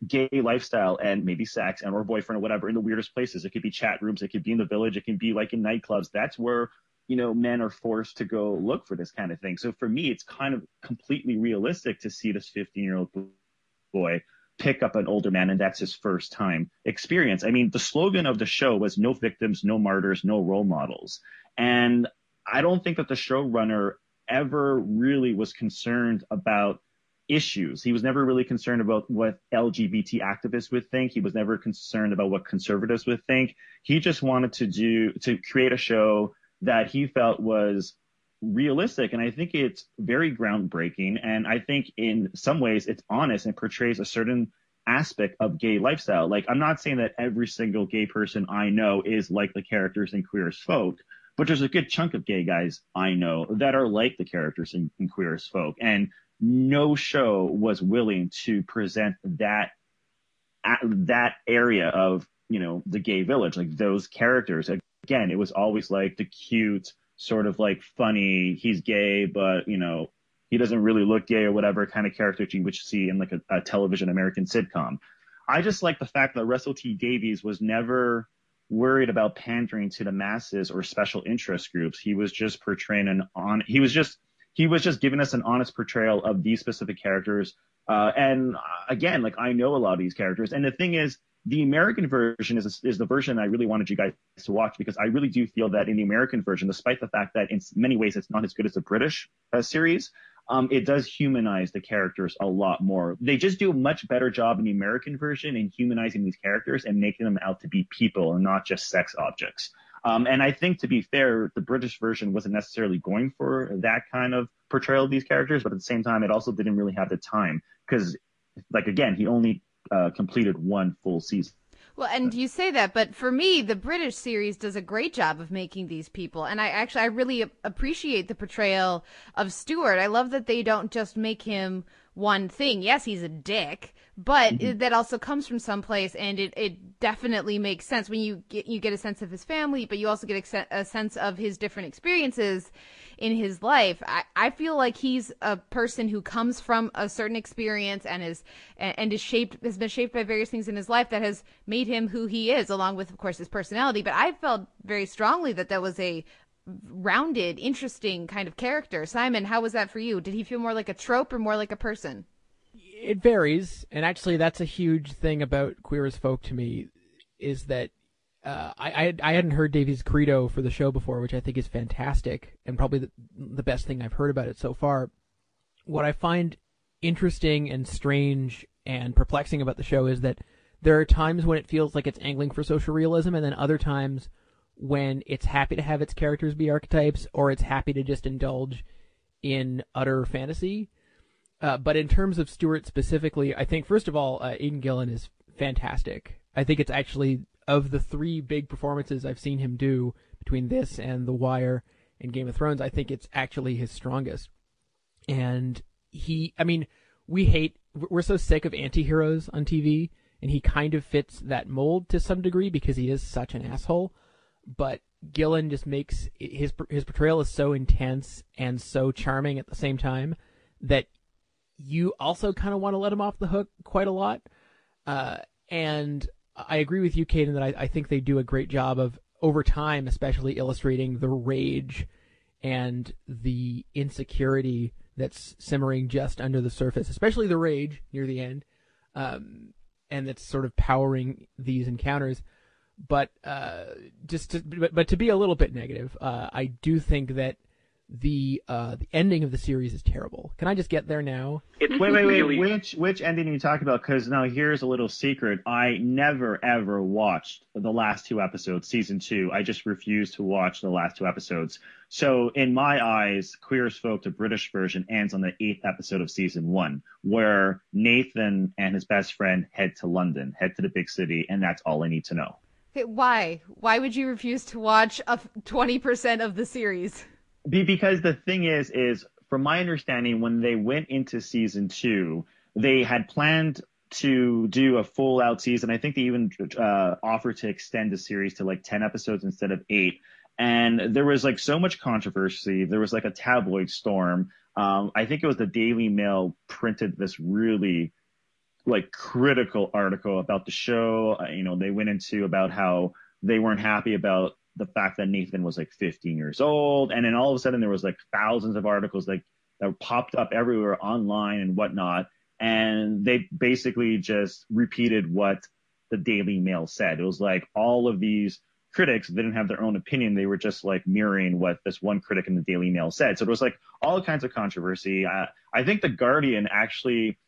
S10: gay lifestyle and maybe sex and or boyfriend or whatever in the weirdest places. It could be chat rooms. It could be in the village. It can be like in nightclubs. That's where you know, men are forced to go look for this kind of thing. So for me, it's kind of completely realistic to see this 15 year old boy pick up an older man and that's his first time experience. I mean, the slogan of the show was no victims, no martyrs, no role models. And I don't think that the showrunner ever really was concerned about issues. He was never really concerned about what LGBT activists would think. He was never concerned about what conservatives would think. He just wanted to do, to create a show that he felt was realistic. And I think it's very groundbreaking. And I think in some ways it's honest and portrays a certain aspect of gay lifestyle. Like, I'm not saying that every single gay person I know is like the characters in Queer as Folk, but there's a good chunk of gay guys I know that are like the characters in, in Queer as Folk. And no show was willing to present that, that area of, you know, the gay village, like those characters again, it was always like the cute, sort of like funny, he's gay, but you know, he doesn't really look gay or whatever kind of character you would see in like a, a television American sitcom. I just like the fact that Russell T Davies was never worried about pandering to the masses or special interest groups. He was just portraying an on, he was just, he was just giving us an honest portrayal of these specific characters. Uh, and uh, again, like I know a lot of these characters. And the thing is, the American version is is the version I really wanted you guys to watch because I really do feel that in the American version, despite the fact that in many ways it's not as good as the British uh, series, um, it does humanize the characters a lot more. They just do a much better job in the American version in humanizing these characters and making them out to be people and not just sex objects. Um, and I think, to be fair, the British version wasn't necessarily going for that kind of portrayal of these characters, but at the same time, it also didn't really have the time because, like again, he only uh, completed one full season.
S5: Well, and you say that, but for me, the British series does a great job of making these people, and I actually I really appreciate the portrayal of Stuart. I love that they don't just make him one thing. Yes, he's a dick, but it, that also comes from someplace, and it, it definitely makes sense when you get you get a sense of his family, but you also get a, a sense of his different experiences in his life. I, I feel like he's a person who comes from a certain experience and is and, and is shaped has been shaped by various things in his life that has made him who he is, along with of course his personality. But I felt very strongly that that was a rounded, interesting kind of character. Simon, how was that for you? Did he feel more like a trope or more like a person?
S6: it varies, and actually, that's a huge thing about Queer as Folk to me, is that uh, I, I hadn't heard Davies' credo for the show before, which I think is fantastic and probably the, the best thing I've heard about it so far. What I find interesting and strange and perplexing about the show is that there are times when it feels like it's angling for social realism, and then other times when it's happy to have its characters be archetypes, or it's happy to just indulge in utter fantasy. Uh, but in terms of Stuart specifically, I think first of all, uh, Aidan Gillen is fantastic. I think it's actually of the three big performances I've seen him do between this and The Wire and Game of Thrones. I think it's actually his strongest. And he, I mean, we hate, we're so sick of anti-heroes on TV, and he kind of fits that mold to some degree because he is such an asshole. But Gillen just makes his his portrayal is so intense and so charming at the same time that you also kind of want to let him off the hook quite a lot. Uh, and I agree with you, Caden, that I, I think they do a great job of over time, especially illustrating the rage and the insecurity that's simmering just under the surface, especially the rage near the end, um, and that's sort of powering these encounters. But uh, just to, but, but to be a little bit negative, uh, I do think that the uh, the ending of the series is terrible. Can I just get there now?
S10: wait, wait, wait. Which which ending are you talking about? Because now here's a little secret. I never ever watched the last two episodes, season two. I just refused to watch the last two episodes. So in my eyes, Queer as Folk, the British version, ends on the eighth episode of season one, where Nathan and his best friend head to London, head to the big city, and that's all I need to know.
S5: Why? Why would you refuse to watch a twenty percent of the series?
S10: Be, because the thing is, is from my understanding, when they went into season two, they had planned to do a full out season. I think they even uh, offered to extend the series to like 10 episodes instead of eight. And there was like so much controversy. There was like a tabloid storm. Um, I think it was the Daily Mail printed this really like critical article about the show. Uh, you know, they went into about how they weren't happy about the fact that Nathan was like 15 years old. And then all of a sudden there was like thousands of articles like that popped up everywhere online and whatnot. And they basically just repeated what the Daily Mail said. It was like all of these critics didn't have their own opinion. They were just like mirroring what this one critic in the Daily Mail said. So it was like all kinds of controversy. I, I think the Guardian actually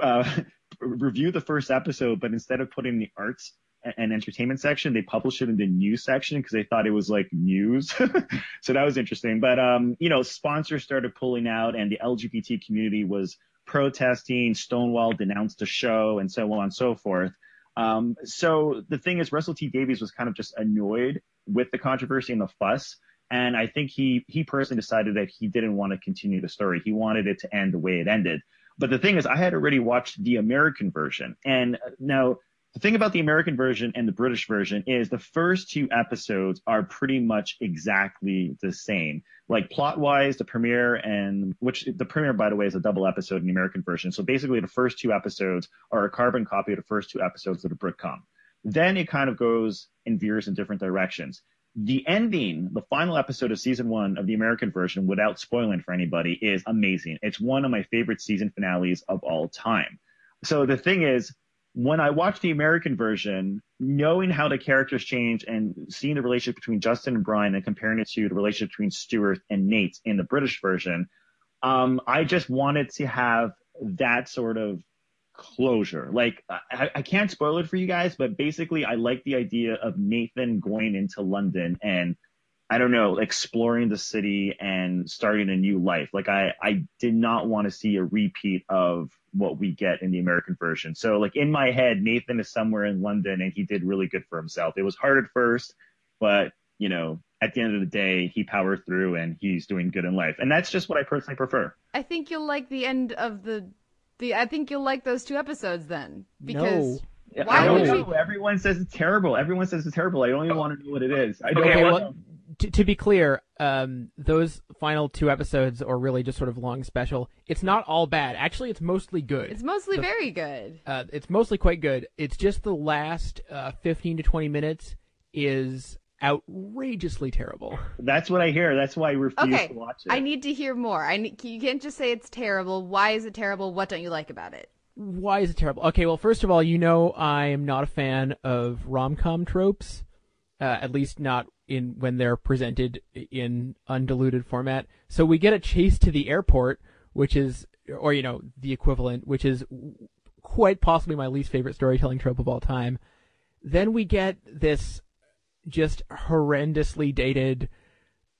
S10: uh, reviewed the first episode, but instead of putting the arts and entertainment section, they published it in the news section because they thought it was like news. so that was interesting. But um, you know, sponsors started pulling out, and the LGBT community was protesting. Stonewall denounced the show, and so on and so forth. Um, so the thing is, Russell T Davies was kind of just annoyed with the controversy and the fuss. And I think he he personally decided that he didn't want to continue the story. He wanted it to end the way it ended. But the thing is, I had already watched the American version, and now the thing about the American version and the British version is the first two episodes are pretty much exactly the same. Like plot wise, the premiere and which the premiere, by the way, is a double episode in the American version. So basically the first two episodes are a carbon copy of the first two episodes of the Britcom. Then it kind of goes and veers in different directions. The ending, the final episode of season one of the American version, without spoiling for anybody, is amazing. It's one of my favorite season finales of all time. So the thing is, when I watched the American version, knowing how the characters change and seeing the relationship between Justin and Brian and comparing it to the relationship between Stuart and Nate in the British version, um, I just wanted to have that sort of closure. Like, I, I can't spoil it for you guys, but basically, I like the idea of Nathan going into London and I don't know, exploring the city and starting a new life. Like I, I did not want to see a repeat of what we get in the American version. So like in my head, Nathan is somewhere in London and he did really good for himself. It was hard at first, but you know, at the end of the day, he powered through and he's doing good in life. And that's just what I personally prefer.
S5: I think you'll like the end of the the. I think you'll like those two episodes then because.
S10: I
S5: Why
S10: don't
S5: would
S10: know.
S5: you?
S10: Everyone says it's terrible. Everyone says it's terrible. I don't even want to know what it is. I don't
S6: Okay,
S10: want
S6: well, to, to be clear, um, those final two episodes, are really just sort of long special, it's not all bad. Actually, it's mostly good.
S5: It's mostly
S6: The-
S5: very good.
S6: Uh, it's mostly quite good. It's just the last uh, 15 to 20 minutes is outrageously terrible.
S10: That's what I hear. That's why I refuse
S5: Okay,
S10: to watch it.
S5: I need to hear more. I need, you can't just say it's terrible. Why is it terrible? What don't you like about it?
S6: Why is it terrible? Okay, well, first of all, you know I am not a fan of rom-com tropes, uh, at least not in when they're presented in undiluted format. So we get a chase to the airport, which is, or you know, the equivalent, which is quite possibly my least favorite storytelling trope of all time. Then we get this just horrendously dated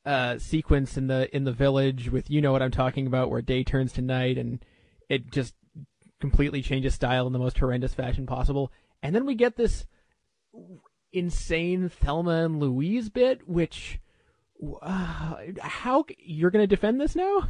S6: uh, sequence in the in the village with you know what I'm talking about, where day turns to night and it just completely changes style in the most horrendous fashion possible. And then we get this insane Thelma and Louise bit, which uh, how you're going to defend this now?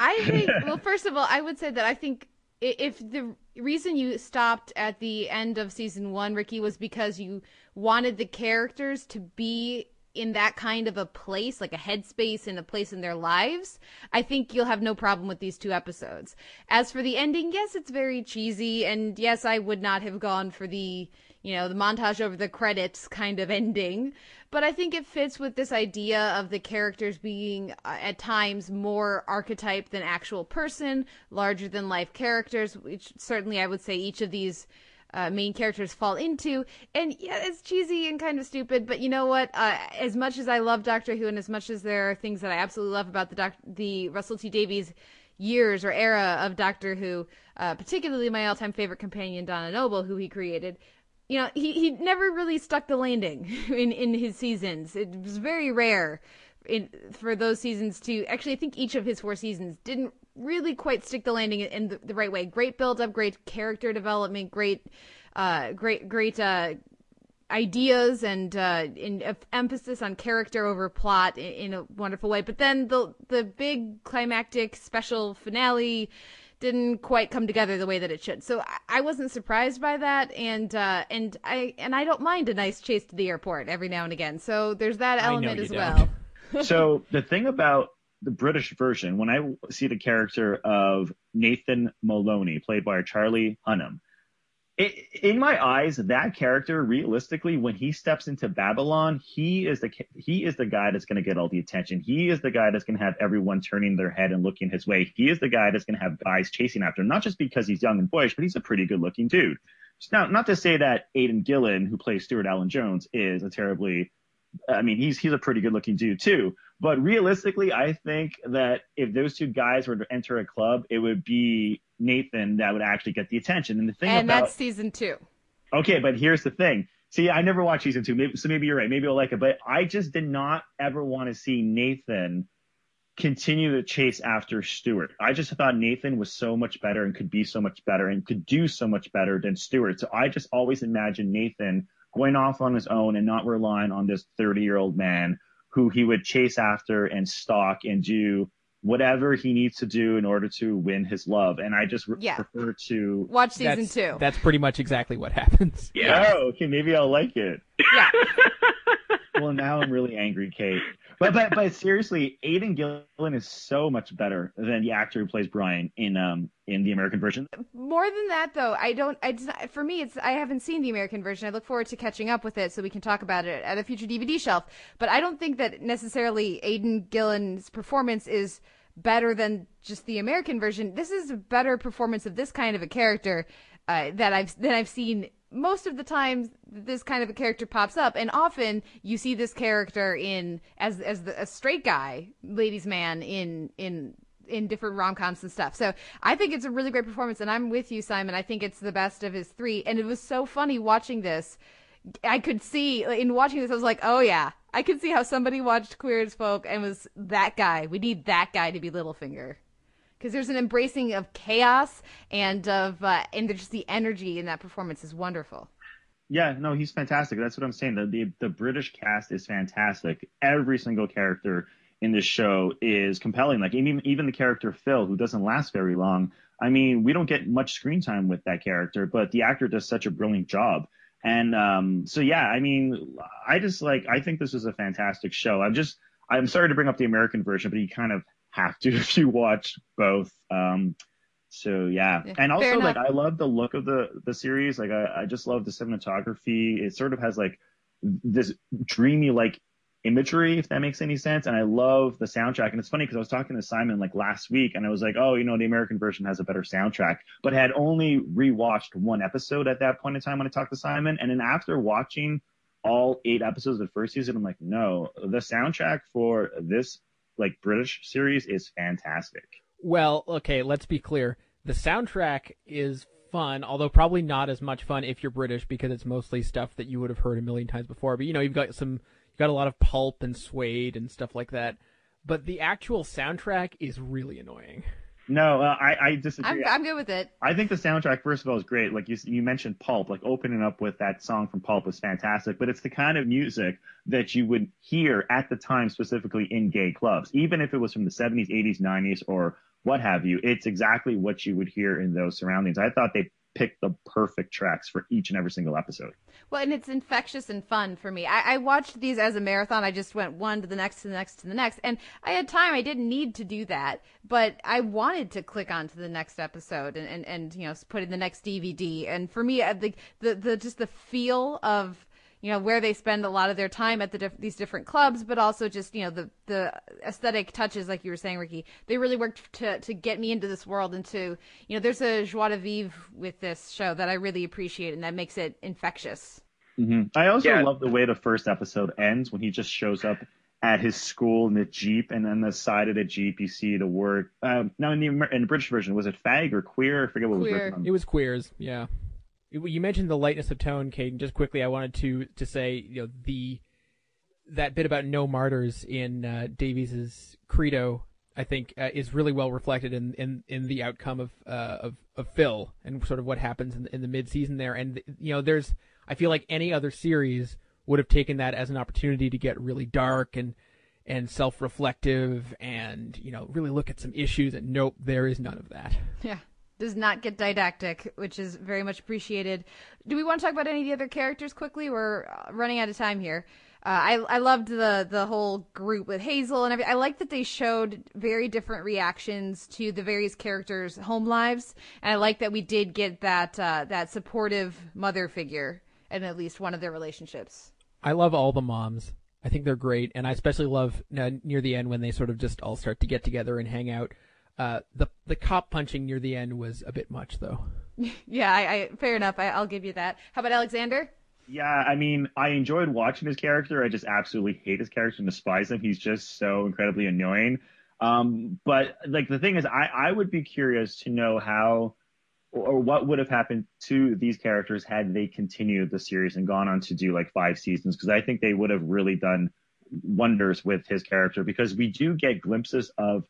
S5: I think. well, first of all, I would say that I think if the reason you stopped at the end of season one, Ricky, was because you wanted the characters to be in that kind of a place, like a headspace and a place in their lives, I think you'll have no problem with these two episodes. As for the ending, yes, it's very cheesy, and yes, I would not have gone for the, you know, the montage over the credits kind of ending, but I think it fits with this idea of the characters being uh, at times more archetype than actual person, larger than life characters, which certainly I would say each of these uh, main characters fall into. And yeah, it's cheesy and kind of stupid, but you know what? Uh, as much as I love Doctor Who, and as much as there are things that I absolutely love about the doc- the Russell T Davies years or era of Doctor Who, uh, particularly my all-time favorite companion Donna Noble, who he created. You know, he, he never really stuck the landing in, in his seasons. It was very rare in for those seasons to actually I think each of his four seasons didn't really quite stick the landing in the, the right way. Great build up, great character development, great uh great great uh ideas and uh in uh, emphasis on character over plot in, in a wonderful way. But then the the big climactic special finale didn't quite come together the way that it should. So I, I wasn't surprised by that, and uh, and I and I don't mind a nice chase to the airport every now and again. So there's that element as
S10: don't.
S5: well.
S10: so the thing about the British version, when I see the character of Nathan Maloney, played by Charlie Hunnam, it, in my eyes, that character, realistically, when he steps into Babylon, he is the he is the guy that's going to get all the attention. He is the guy that's going to have everyone turning their head and looking his way. He is the guy that's going to have guys chasing after him, not just because he's young and boyish, but he's a pretty good looking dude. Now, not to say that Aidan Gillen, who plays Stuart Alan Jones, is a terribly I mean, he's he's a pretty good looking dude too. But realistically, I think that if those two guys were to enter a club, it would be Nathan that would actually get the attention. And the thing about
S5: and
S10: about
S5: that's season two.
S10: okay, but here's the thing. See, I never watched season two, maybe, so maybe you're right. Maybe I'll like it, but I just did not ever want to see Nathan continue to chase after Stuart. I just thought Nathan was so much better and could be so much better and could do so much better than Stuart. So I just always imagined Nathan going off on his own and not relying on this 30 year old man who he would chase after and stalk and do whatever he needs to do in order to win his love. And I just re-
S5: Yeah.
S10: prefer to
S5: Watch season
S6: that's,
S5: two.
S6: That's pretty much exactly what happens.
S10: Yeah. Oh, okay. Maybe I'll like it.
S5: Yeah.
S10: well, now I'm really angry, Kate. But but but seriously, Aidan Gillen is so much better than the actor who plays Brian in um in the American version.
S5: More than that, though, I don't. I for me, it's I haven't seen the American version. I look forward to catching up with it so we can talk about it at a future DVD shelf. But I don't think that necessarily Aidan Gillen's performance is better than just the American version. This is a better performance of this kind of a character uh, that I've that I've seen most of the time this kind of a character pops up and often you see this character in as as the, a straight guy ladies man in in in different rom-coms and stuff. So i think it's a really great performance and i'm with you simon. I think it's the best of his three and it was so funny watching this. I could see in watching this i was like oh yeah. I could see how somebody watched queer as folk and was that guy. We need that guy to be littlefinger because there's an embracing of chaos and of uh, and just the energy in that performance is wonderful.
S10: Yeah, no, he's fantastic. That's what I'm saying. The, the the British cast is fantastic. Every single character in this show is compelling. Like even even the character Phil, who doesn't last very long. I mean, we don't get much screen time with that character, but the actor does such a brilliant job. And um, so yeah, I mean, I just like I think this is a fantastic show. I'm just I'm sorry to bring up the American version, but he kind of have to if you watch both. Um, so yeah,
S5: Yeah,
S10: and also like. I love the look of the the series. Like I, I just love the cinematography. It sort of has like this dreamy like imagery, if that makes any sense. And I love the soundtrack. And it's funny because I was talking to Simon like last week, and I was like, oh, you know, the American version has a better soundtrack, but had only rewatched one episode at that point in time when I talked to Simon. And then after watching all eight episodes of the first season, I'm like, no, the soundtrack for this like British series is fantastic.
S6: Well, okay, let's be clear. The soundtrack is fun, although probably not as much fun if you're British because it's mostly stuff that you would have heard a million times before. But you know, you've got some, you've got a lot of pulp and suede and stuff like that. But the actual soundtrack is really annoying.
S10: No, uh, I, I disagree.
S5: I'm I'm good with it.
S10: I think the soundtrack, first of all, is great. Like you, you mentioned Pulp, like opening up with that song from Pulp was fantastic, but it's the kind of music that you would hear at the time, specifically in gay clubs. Even if it was from the 70s, 80s, 90s, or what have you, it's exactly what you would hear in those surroundings. I thought they picked the perfect tracks for each and every single episode.
S5: Well, and it's infectious and fun for me. I, I watched these as a marathon. I just went one to the next to the next to the next, and I had time. I didn't need to do that, but I wanted to click on to the next episode and, and, and you know put in the next DVD. And for me, the the, the just the feel of you know where they spend a lot of their time at the diff- these different clubs, but also just you know the the aesthetic touches, like you were saying, Ricky. They really worked to to get me into this world and to you know there's a joie de vivre with this show that I really appreciate, and that makes it infectious.
S10: hmm I also
S11: Yeah.
S10: love the way the first episode ends when he just shows up at his school in the jeep, and on the side of the jeep you see the word. Um, now in the in the British version, was it fag or queer? I forget what was written on
S6: It was queers, yeah. You mentioned the lightness of tone, Caden. Just quickly, I wanted to to say, you know, the that bit about no martyrs in uh, Davies's credo, I think, uh, is really well reflected in, in, in the outcome of uh, of of Phil and sort of what happens in, in the mid season there. And you know, there's I feel like any other series would have taken that as an opportunity to get really dark and and self reflective and you know really look at some issues. And nope, there is none of that.
S5: Yeah. Does not get didactic, which is very much appreciated. Do we want to talk about any of the other characters quickly? We're uh, running out of time here. Uh, I I loved the the whole group with Hazel and everything. I like that they showed very different reactions to the various characters' home lives, and I like that we did get that uh, that supportive mother figure in at least one of their relationships.
S6: I love all the moms. I think they're great, and I especially love uh, near the end when they sort of just all start to get together and hang out. Uh, the the cop punching near the end was a bit much, though.
S5: yeah, I, I fair enough. I, I'll give you that. How about Alexander?
S10: Yeah, I mean, I enjoyed watching his character. I just absolutely hate his character and despise him. He's just so incredibly annoying. Um, but like the thing is, I, I would be curious to know how or what would have happened to these characters had they continued the series and gone on to do like five seasons because I think they would have really done wonders with his character because we do get glimpses of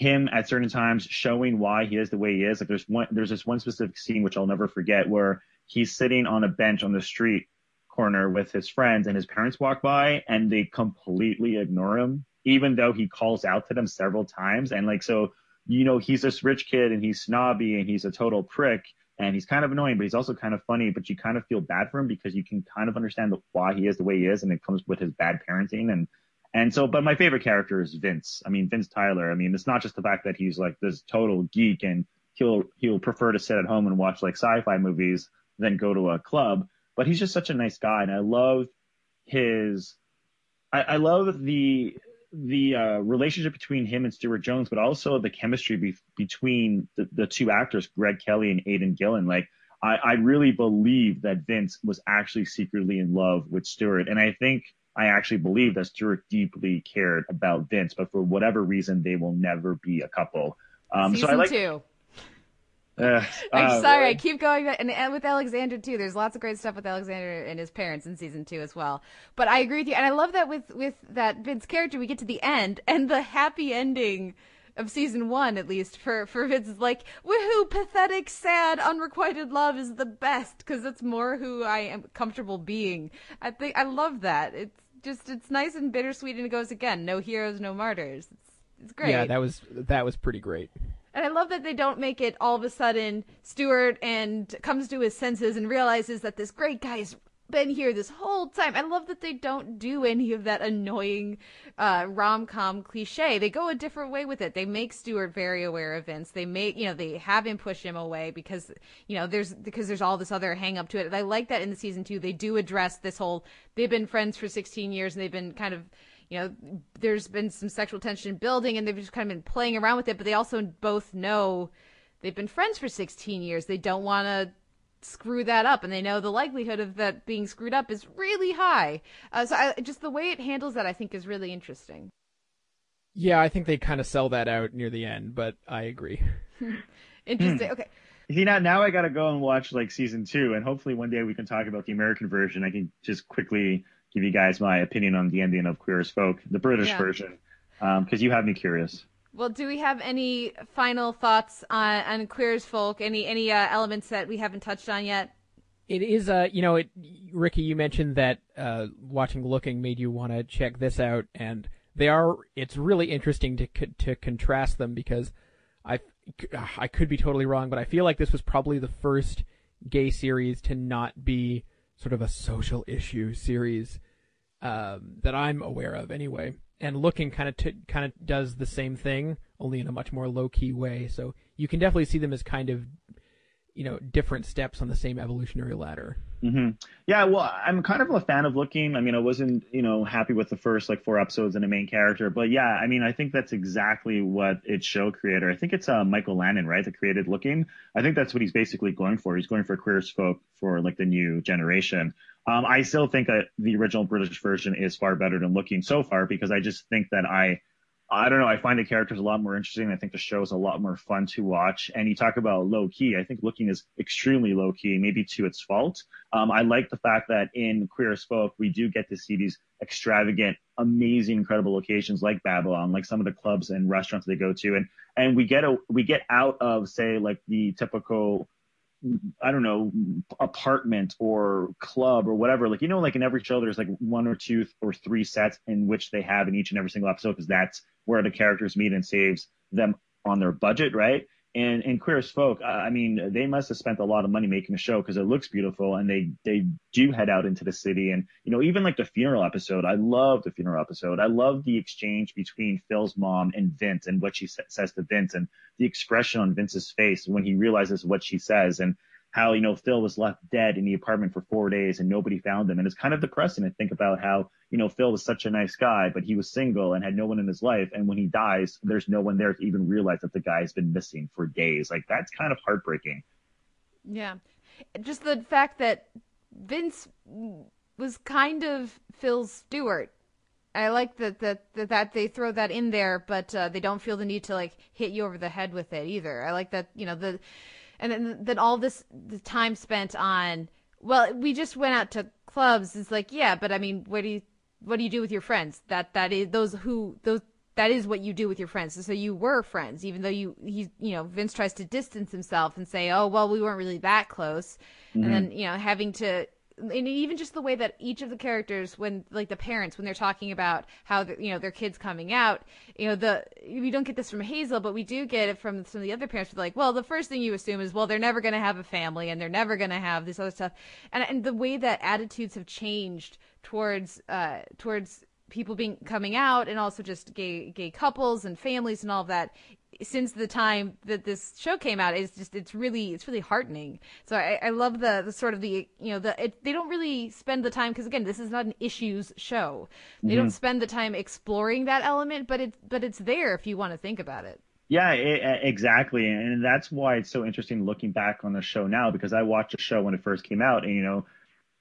S10: him at certain times showing why he is the way he is. Like there's one, there's this one specific scene which I'll never forget where he's sitting on a bench on the street corner with his friends and his parents walk by and they completely ignore him, even though he calls out to them several times. And like, so, you know, he's this rich kid and he's snobby and he's a total prick and he's kind of annoying, but he's also kind of funny, but you kind of feel bad for him because you can kind of understand the, why he is the way he is. And it comes with his bad parenting and, and so, but my favorite character is Vince. I mean, Vince Tyler. I mean, it's not just the fact that he's like this total geek and he'll, he'll prefer to sit at home and watch like sci-fi movies than go to a club, but he's just such a nice guy. And I love his, I, I love the, the uh, relationship between him and Stuart Jones, but also the chemistry be- between the, the two actors, Craig Kelly and Aidan Gillen. Like, I, I really believe that Vince was actually secretly in love with Stuart. And I think I actually believe that Stuart deeply cared about Vince, but for whatever reason, they will never be a couple. Um,
S5: Season
S10: so I like.
S5: two.
S10: Uh,
S5: I'm
S10: uh,
S5: sorry, I keep going back, and, and with Alexander too. There's lots of great stuff with Alexander and his parents in season two as well. But I agree with you, and I love that with with that Vince character, we get to the end and the happy ending of season one, at least for for Vince is like, woohoo, pathetic, sad, unrequited love is the best because it's more who I am comfortable being. I think I love that. It's just it's nice and bittersweet, and it goes again, no heroes, no martyrs. It's it's great.
S6: Yeah, that was that was pretty great.
S5: And I love that they don't make it all of a sudden Stuart and comes to his senses and realizes that this great guy's been here this whole time. I love that they don't do any of that annoying uh, rom com cliche. They go a different way with it. They make Stuart very aware of Vince. They make you know they have him push him away because you know there's because there's all this other hang up to it. And I like that in the season two they do address this whole they've been friends for 16 years and they've been kind of you know, there's been some sexual tension building and they've just kind of been playing around with it, but they also both know they've been friends for 16 years. They don't want to screw that up and they know the likelihood of that being screwed up is really high. Uh, so I, just the way it handles that I think is really interesting.
S6: Yeah, I think they kind of sell that out near the end, but I agree.
S5: Interesting.
S10: Hmm.
S5: Okay.
S10: See now, now I gotta go and watch like season two, and hopefully one day we can talk about the American version. I can just quickly give you guys my opinion on the ending of Queer as Folk, the British
S5: Yeah.
S10: version, because you have me curious.
S5: Well, do we have any final thoughts on, on Queer as Folk? Any any uh, elements that we haven't touched on yet?
S6: It is, uh, you know, it, Ricky, you mentioned that uh, watching Looking made you want to check this out, and they are. It's really interesting to to contrast them because I I could be totally wrong, but I feel like this was probably the first gay series to not be sort of a social issue series um, that I'm aware of, anyway. And Looking kind of t- kind of does the same thing, only in a much more low key way. So you can definitely see them as kind of you know different steps on the same evolutionary ladder.
S10: hmm Yeah, well, I'm kind of a fan of looking. I mean, I wasn't, you know, happy with the first like four episodes and a main character, but yeah, I mean, I think that's exactly what its show creator. I think it's uh, Michael Lannan, right, that created Looking. I think that's what he's basically going for. He's going for queer folk for like the new generation. Um, I still think that the original British version is far better than Looking so far because I just think that I I don't know. I find the characters a lot more interesting. I think the show is a lot more fun to watch. And you talk about low key. I think looking is extremely low key, maybe to its fault. Um, I like the fact that in Queer as Folk, we do get to see these extravagant, amazing, incredible locations like Babylon, like some of the clubs and restaurants they go to. And, and we get a, we get out of, say, like the typical I don't know, apartment or club or whatever. Like, you know, like in every show, there's like one or two or three sets in which they have in each and every single episode because that's where the characters meet and saves them on their budget, right? And in Queer as Folk, I I mean, they must have spent a lot of money making the show because it looks beautiful and they, they do head out into the city. And, you know, even like the funeral episode, I love the funeral episode. I love the exchange between Phil's mom and Vince and what she sa- says to Vince and the expression on Vince's face when he realizes what she says and how, you know, Phil was left dead in the apartment for four days and nobody found him. And it's kind of depressing to think about how, you know, Phil was such a nice guy, but he was single and had no one in his life. And when he dies, there's no one there to even realize that the guy's been missing for days. Like that's kind of heartbreaking.
S5: Yeah. Just the fact that Vince was kind of Phil Stuart. I like that that that, that they throw that in there, but uh, they don't feel the need to like hit you over the head with it either. I like that you know the, and then then all this the time spent on. Well, we just went out to clubs. It's like yeah, but I mean, what do you what do you do with your friends? That that is those who those that is what you do with your friends. So you were friends, even though you he you know Vince tries to distance himself and say, oh well, we weren't really that close,
S11: Mhm.
S5: and then you know having to and even just the way that each of the characters when like the parents when they're talking about how the, you know their kids coming out you know the we don't get this from hazel but we do get it from some of the other parents Are like well the first thing you assume is well they're never going to have a family and they're never going to have this other stuff. And and the way that attitudes have changed towards uh towards people being coming out and also just gay gay couples and families and all of that since the time that this show came out it's just it's really it's really heartening. So i, I love the, the sort of the you know the it, they don't really spend the time because again this is not an issues show. They don't
S10: Mhm.
S5: spend the time exploring that element but it's but it's there if you want to think about it.
S10: Yeah, i exactly, and that's why it's so interesting looking back on the show now because I watched the show when it first came out, and you know,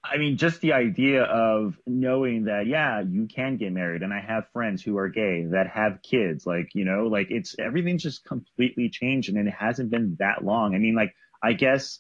S10: I mean, just the idea of knowing that, yeah, you can get married, and I have friends who are gay that have kids, like you know, like it's everything's just completely changed, and it hasn't been that long. I mean, like I guess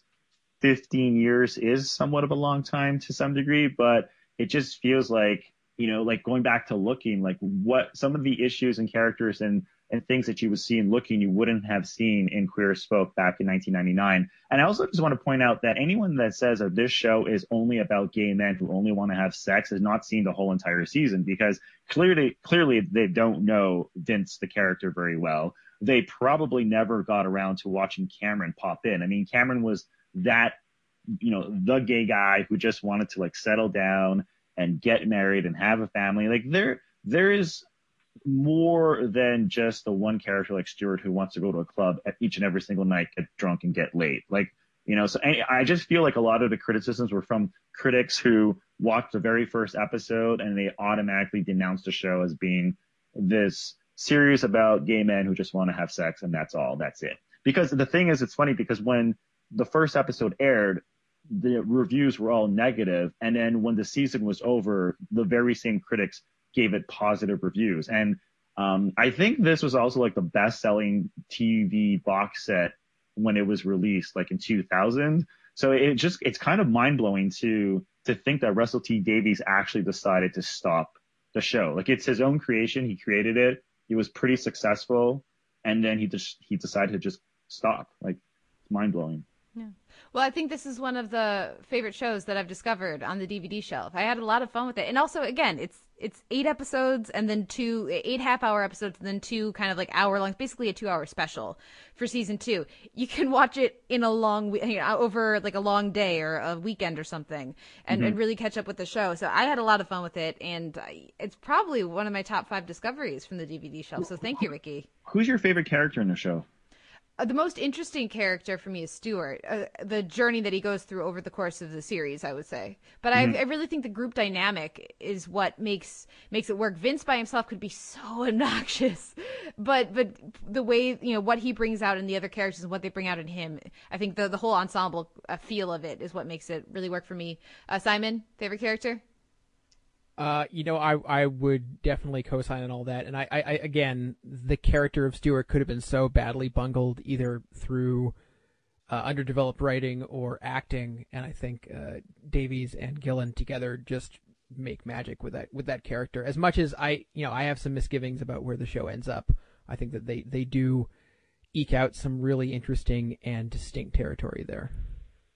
S10: 15 years is somewhat of a long time to some degree, but it just feels like you know, like going back to looking, like what some of the issues and characters and and things that you would see in looking you wouldn't have seen in Queer Folk back in 1999. And I also just want to point out that anyone that says that this show is only about gay men who only want to have sex has not seen the whole entire season because clearly, clearly they don't know Vince, the character, very well. They probably never got around to watching Cameron pop in. I mean, Cameron was that, you know, the gay guy who just wanted to like settle down and get married and have a family. Like there, there is more than just the one character like Stuart who wants to go to a club at each and every single night, get drunk and get late. Like, you know, so I just feel like a lot of the criticisms were from critics who watched the very first episode and they automatically denounced the show as being this series about gay men who just want to have sex and that's all, that's it. Because the thing is, it's funny because when the first episode aired, the reviews were all negative, and then when the season was over, the very same critics gave it positive reviews. And um, I think this was also like the best selling TV box set when it was released, like in 2000. So it just, it's kind of mind blowing to, to think that Russell T Davies actually decided to stop the show. Like it's his own creation. He created it. He was pretty successful. And then he just, he decided to just stop. Like it's mind blowing.
S5: Yeah. Well, I think this is one of the favorite shows that I've discovered on the DVD shelf. I had a lot of fun with it. And also, again, it's it's eight episodes and then two eight half hour episodes and then two kind of like hour long basically a two hour special for season two you can watch it in a long you know, over like a long day or a weekend or something and,
S10: Mhm.
S5: and really catch up with the show so i had a lot of fun with it and I, it's probably one of my top five discoveries from the dvd shelf so thank you ricky
S10: Who's your favorite character in the show?
S5: Uh, the most interesting character for me is Stuart. Uh, the journey that he goes through over the course of the series, I would say. But
S10: Mhm.
S5: I, I really think the group dynamic is what makes makes it work. Vince by himself could be so obnoxious, but but the way you know what he brings out in the other characters and what they bring out in him, I think the the whole ensemble uh, feel of it is what makes it really work for me. Uh, Simon, favorite character?
S6: Uh, you know, I I would definitely co-sign on all that, and I, I, I again, the character of Stuart could have been so badly bungled either through uh, underdeveloped writing or acting, and I think uh, Davies and Gillen together just make magic with that with that character. As much as I, you know, I have some misgivings about where the show ends up. I think that they they do eke out some really interesting and distinct territory there.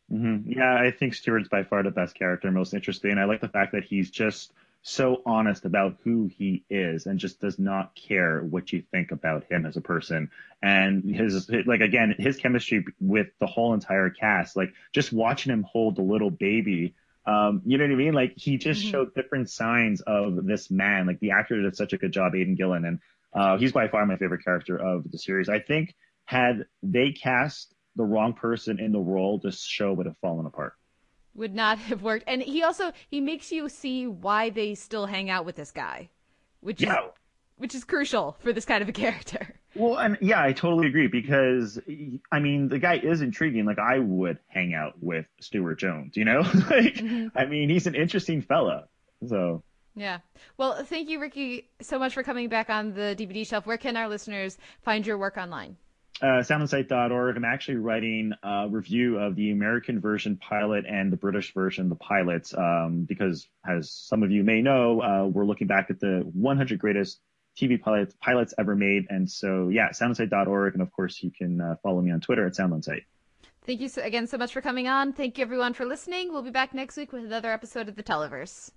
S10: hmm Yeah, I think Stuart's by far the best character, most interesting. And I like the fact that he's just so honest about who he is and just does not care what you think about him as a person. And his, like, again, his chemistry with the whole entire cast, like, just watching him hold the little baby. Um, you know what I mean? Like he just showed different signs of this man. Like the actor did such a good job, Aidan Gillen, and uh, he's by far my favorite character of the series. I think had they cast the wrong person in the role, this show would have fallen apart.
S5: Would not have worked. And he also he makes you see why they still hang out with this guy, which is which is crucial for this kind of a character.
S10: Well, and yeah, I totally agree because I mean the guy is intriguing. Like I would hang out with Stuart Jones, you know. like mm-hmm. I mean he's an interesting fella. So
S5: Yeah. Well, thank you, Ricky, so much for coming back on the DVD shelf. Where can our listeners find your work online?
S10: Uh. I'm actually writing a review of the American version pilot and the British version, the pilots, um, because as some of you may know, uh, we're looking back at the 100 greatest TV pilots, pilots ever made. And so, yeah, soundonsight.org. And of course, you can uh, follow me on Twitter at soundonsight.
S5: Thank you so, again so much for coming on. Thank you, everyone, for listening. We'll be back next week with another episode of The Televerse.